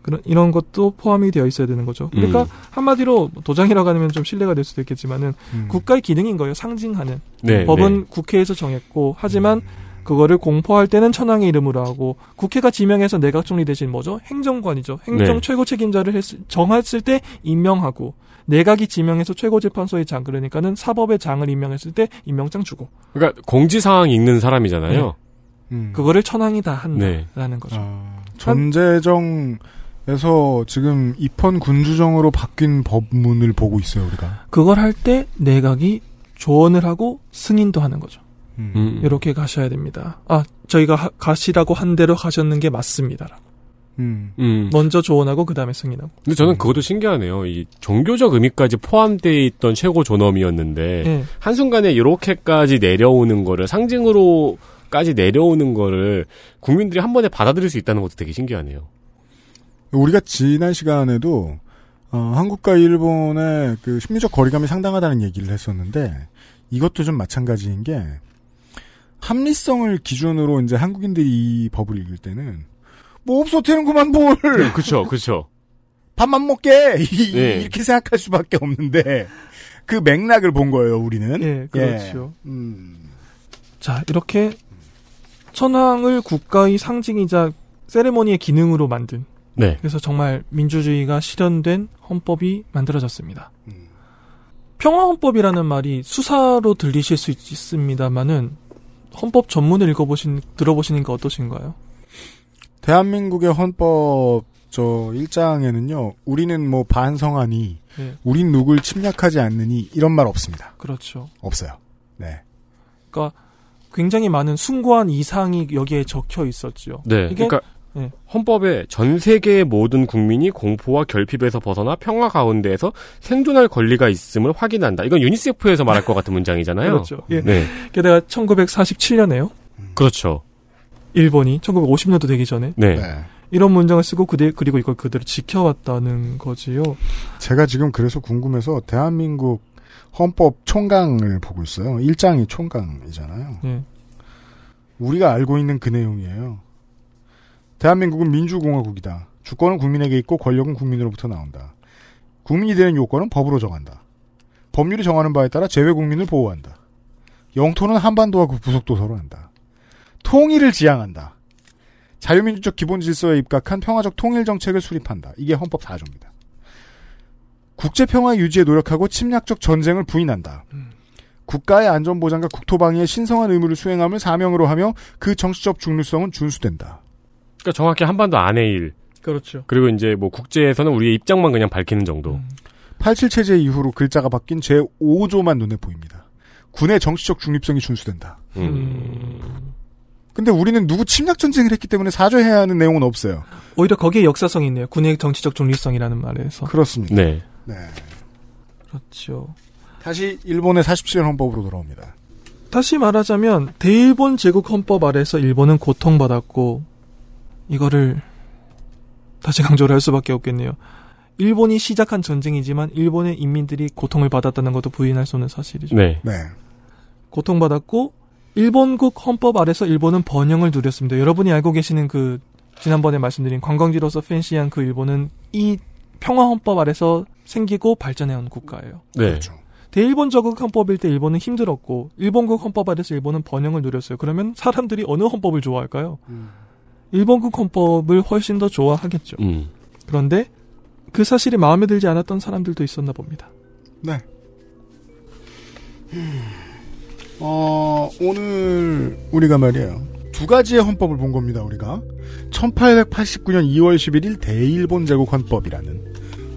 그런 이런 것도 포함이 되어 있어야 되는 거죠. 그러니까 음. 한마디로 도장이라고 하면 좀 신뢰가 될 수도 있겠지만은 음. 국가의 기능인 거예요. 상징하는 네. 법은 네. 국회에서 정했고 하지만 그거를 공포할 때는 천황의 이름으로 하고 국회가 지명해서 내각 총리 대신 뭐죠? 행정관이죠. 행정 네. 최고 책임자를 했을, 정했을 때 임명하고 내각이 지명해서 최고재판소의 장 그러니까는 사법의 장을 임명했을 때 임명장 주고 그러니까 공지사항 읽는 사람이잖아요. 음. 그거를 천황이 다 한다라는 거죠. 아, 전제정 에서 지금 입헌 군주정으로 바뀐 법문을 보고 있어요 우리가. 그걸 할 때 내각이 조언을 하고 승인도 하는 거죠. 음. 이렇게 가셔야 됩니다. 아, 저희가 하- 가시라고 한 대로 가셨는 게 맞습니다. 음. 음. 먼저 조언하고 그 다음에 승인하고. 근데 저는 그것도 신기하네요. 이 종교적 의미까지 포함되어 있던 최고 존엄이었는데 예. 한순간에 이렇게까지 내려오는 거를 상징으로까지 내려오는 거를 국민들이 한 번에 받아들일 수 있다는 것도 되게 신기하네요. 우리가 지난 시간에도 어, 한국과 일본의 그 심리적 거리감이 상당하다는 얘기를 했었는데 이것도 좀 마찬가지인 게 합리성을 기준으로 이제 한국인들이 이 법을 읽을 때는 뭐 없어 되는구만 뭘 그렇죠, 그렇죠. 밥만 먹게 이- 네. 이렇게 생각할 수밖에 없는데 그 맥락을 본 거예요 우리는. 예, 그렇죠. 예. 음. 자, 이렇게 천황을 국가의 상징이자 세레모니의 기능으로 만든 네. 그래서 정말 민주주의가 실현된 헌법이 만들어졌습니다. 평화헌법이라는 말이 수사로 들리실 수 있- 있습니다만은 헌법 전문을 읽어보신 들어보시는 게 어떠신가요? 대한민국의 헌법 저 1장에는요. 우리는 뭐 반성하니 네. 우린 누굴 침략하지 않느니 이런 말 없습니다. 그렇죠. 없어요. 네. 그러니까 굉장히 많은 숭고한 이상이 여기에 적혀 있었죠. 네. 이게 그러니까 네. 헌법에 전 세계의 모든 국민이 공포와 결핍에서 벗어나 평화 가운데에서 생존할 권리가 있음을 확인한다. 이건 유니세프에서 말할 것 같은 문장이잖아요. 그렇죠. 예. 네. 게다가 1947년에요. 그렇죠. 일본이 1950년도 되기 전에 네. 이런 문장을 쓰고 그대 그리고 이걸 그대로 지켜왔다는 거지요. 제가 지금 그래서 궁금해서 대한민국 헌법 총강을 보고 있어요. 1장이 총강이잖아요. 예. 우리가 알고 있는 그 내용이에요. 대한민국은 민주공화국이다. 주권은 국민에게 있고 권력은 국민으로부터 나온다. 국민이 되는 요건은 법으로 정한다. 법률이 정하는 바에 따라 제외 국민을 보호한다. 영토는 한반도와 그 부속도서로 한다. 통일을 지향한다. 자유민주적 기본 질서에 입각한 평화적 통일 정책을 수립한다. 이게 헌법 4조입니다. 국제 평화 유지에 노력하고 침략적 전쟁을 부인한다. 국가의 안전보장과 국토방위의 신성한 의무를 수행함을 사명으로 하며 그 정치적 중립성은 준수된다. 그러니까 정확히 한반도 안의 일. 그렇죠. 그리고 이제 뭐 국제에서는 우리의 입장만 그냥 밝히는 정도. 87 체제 이후로 글자가 바뀐 제 5조만 눈에 보입니다. 군의 정치적 중립성이 준수된다. 근데 우리는 누구 침략 전쟁을 했기 때문에 사죄해야 하는 내용은 없어요. 오히려 거기에 역사성이 있네요. 군의 정치적 중립성이라는 말에서. 그렇습니다. 네. 네. 그렇죠. 다시 일본의 47년 헌법으로 돌아옵니다. 다시 말하자면 대일본 제국 헌법 아래서 일본은 고통받았고 이거를 다시 강조를 할 수밖에 없겠네요. 일본이 시작한 전쟁이지만 일본의 인민들이 고통을 받았다는 것도 부인할 수 없는 사실이죠. 네. 네. 고통받았고 일본국 헌법 아래서 일본은 번영을 누렸습니다. 여러분이 알고 계시는 그 지난번에 말씀드린 관광지로서 팬시한 그 일본은 이 평화 헌법 아래서 생기고 발전해온 국가예요. 네. 대일본 저국 헌법일 때 일본은 힘들었고 일본국 헌법 아래서 일본은 번영을 누렸어요. 그러면 사람들이 어느 헌법을 좋아할까요? 일본국 헌법을 훨씬 더 좋아하겠죠. 음. 그런데 그 사실이 마음에 들지 않았던 사람들도 있었나 봅니다. 네. 어, 오늘 우리가 말이에요. 두 가지의 헌법을 본 겁니다, 우리가. 1889년 2월 11일 대일본 제국 헌법이라는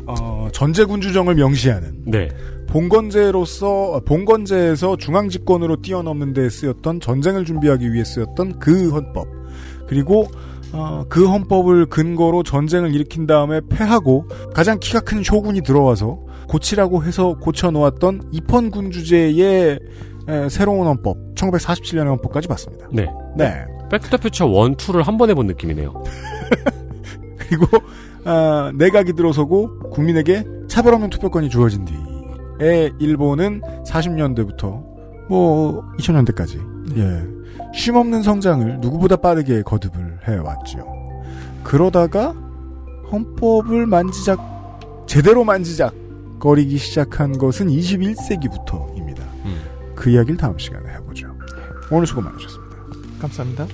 어, 전제군주정을 명시하는 네. 봉건제로서 봉건제에서 중앙 집권으로 뛰어넘는 데 쓰였던 전쟁을 준비하기 위해 쓰였던 그 헌법. 그리고 어, 그 헌법을 근거로 전쟁을 일으킨 다음에 패하고 가장 키가 큰 쇼군이 들어와서 고치라고 해서 고쳐놓았던 입헌군주제의 에, 새로운 헌법 1947년의 헌법까지 봤습니다. 네. 네. 백투더퓨처 1, 2를 한 번에 본 느낌이네요. 그리고 아, 내각이 들어서고 국민에게 차별 없는 투표권이 주어진 뒤에 일본은 40년대부터 뭐 2000년대까지 예. 쉼없는 성장을 누구보다 빠르게 거듭을 해왔죠. 그러다가 헌법을 만지작 제대로 만지작 거리기 시작한 것은 21세기부터입니다. 그 이야기를 다음 시간에 해보죠. 오늘 수고 많으셨습니다. 감사합니다.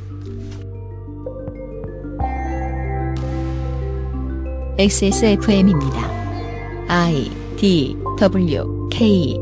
XSFM입니다. I D W K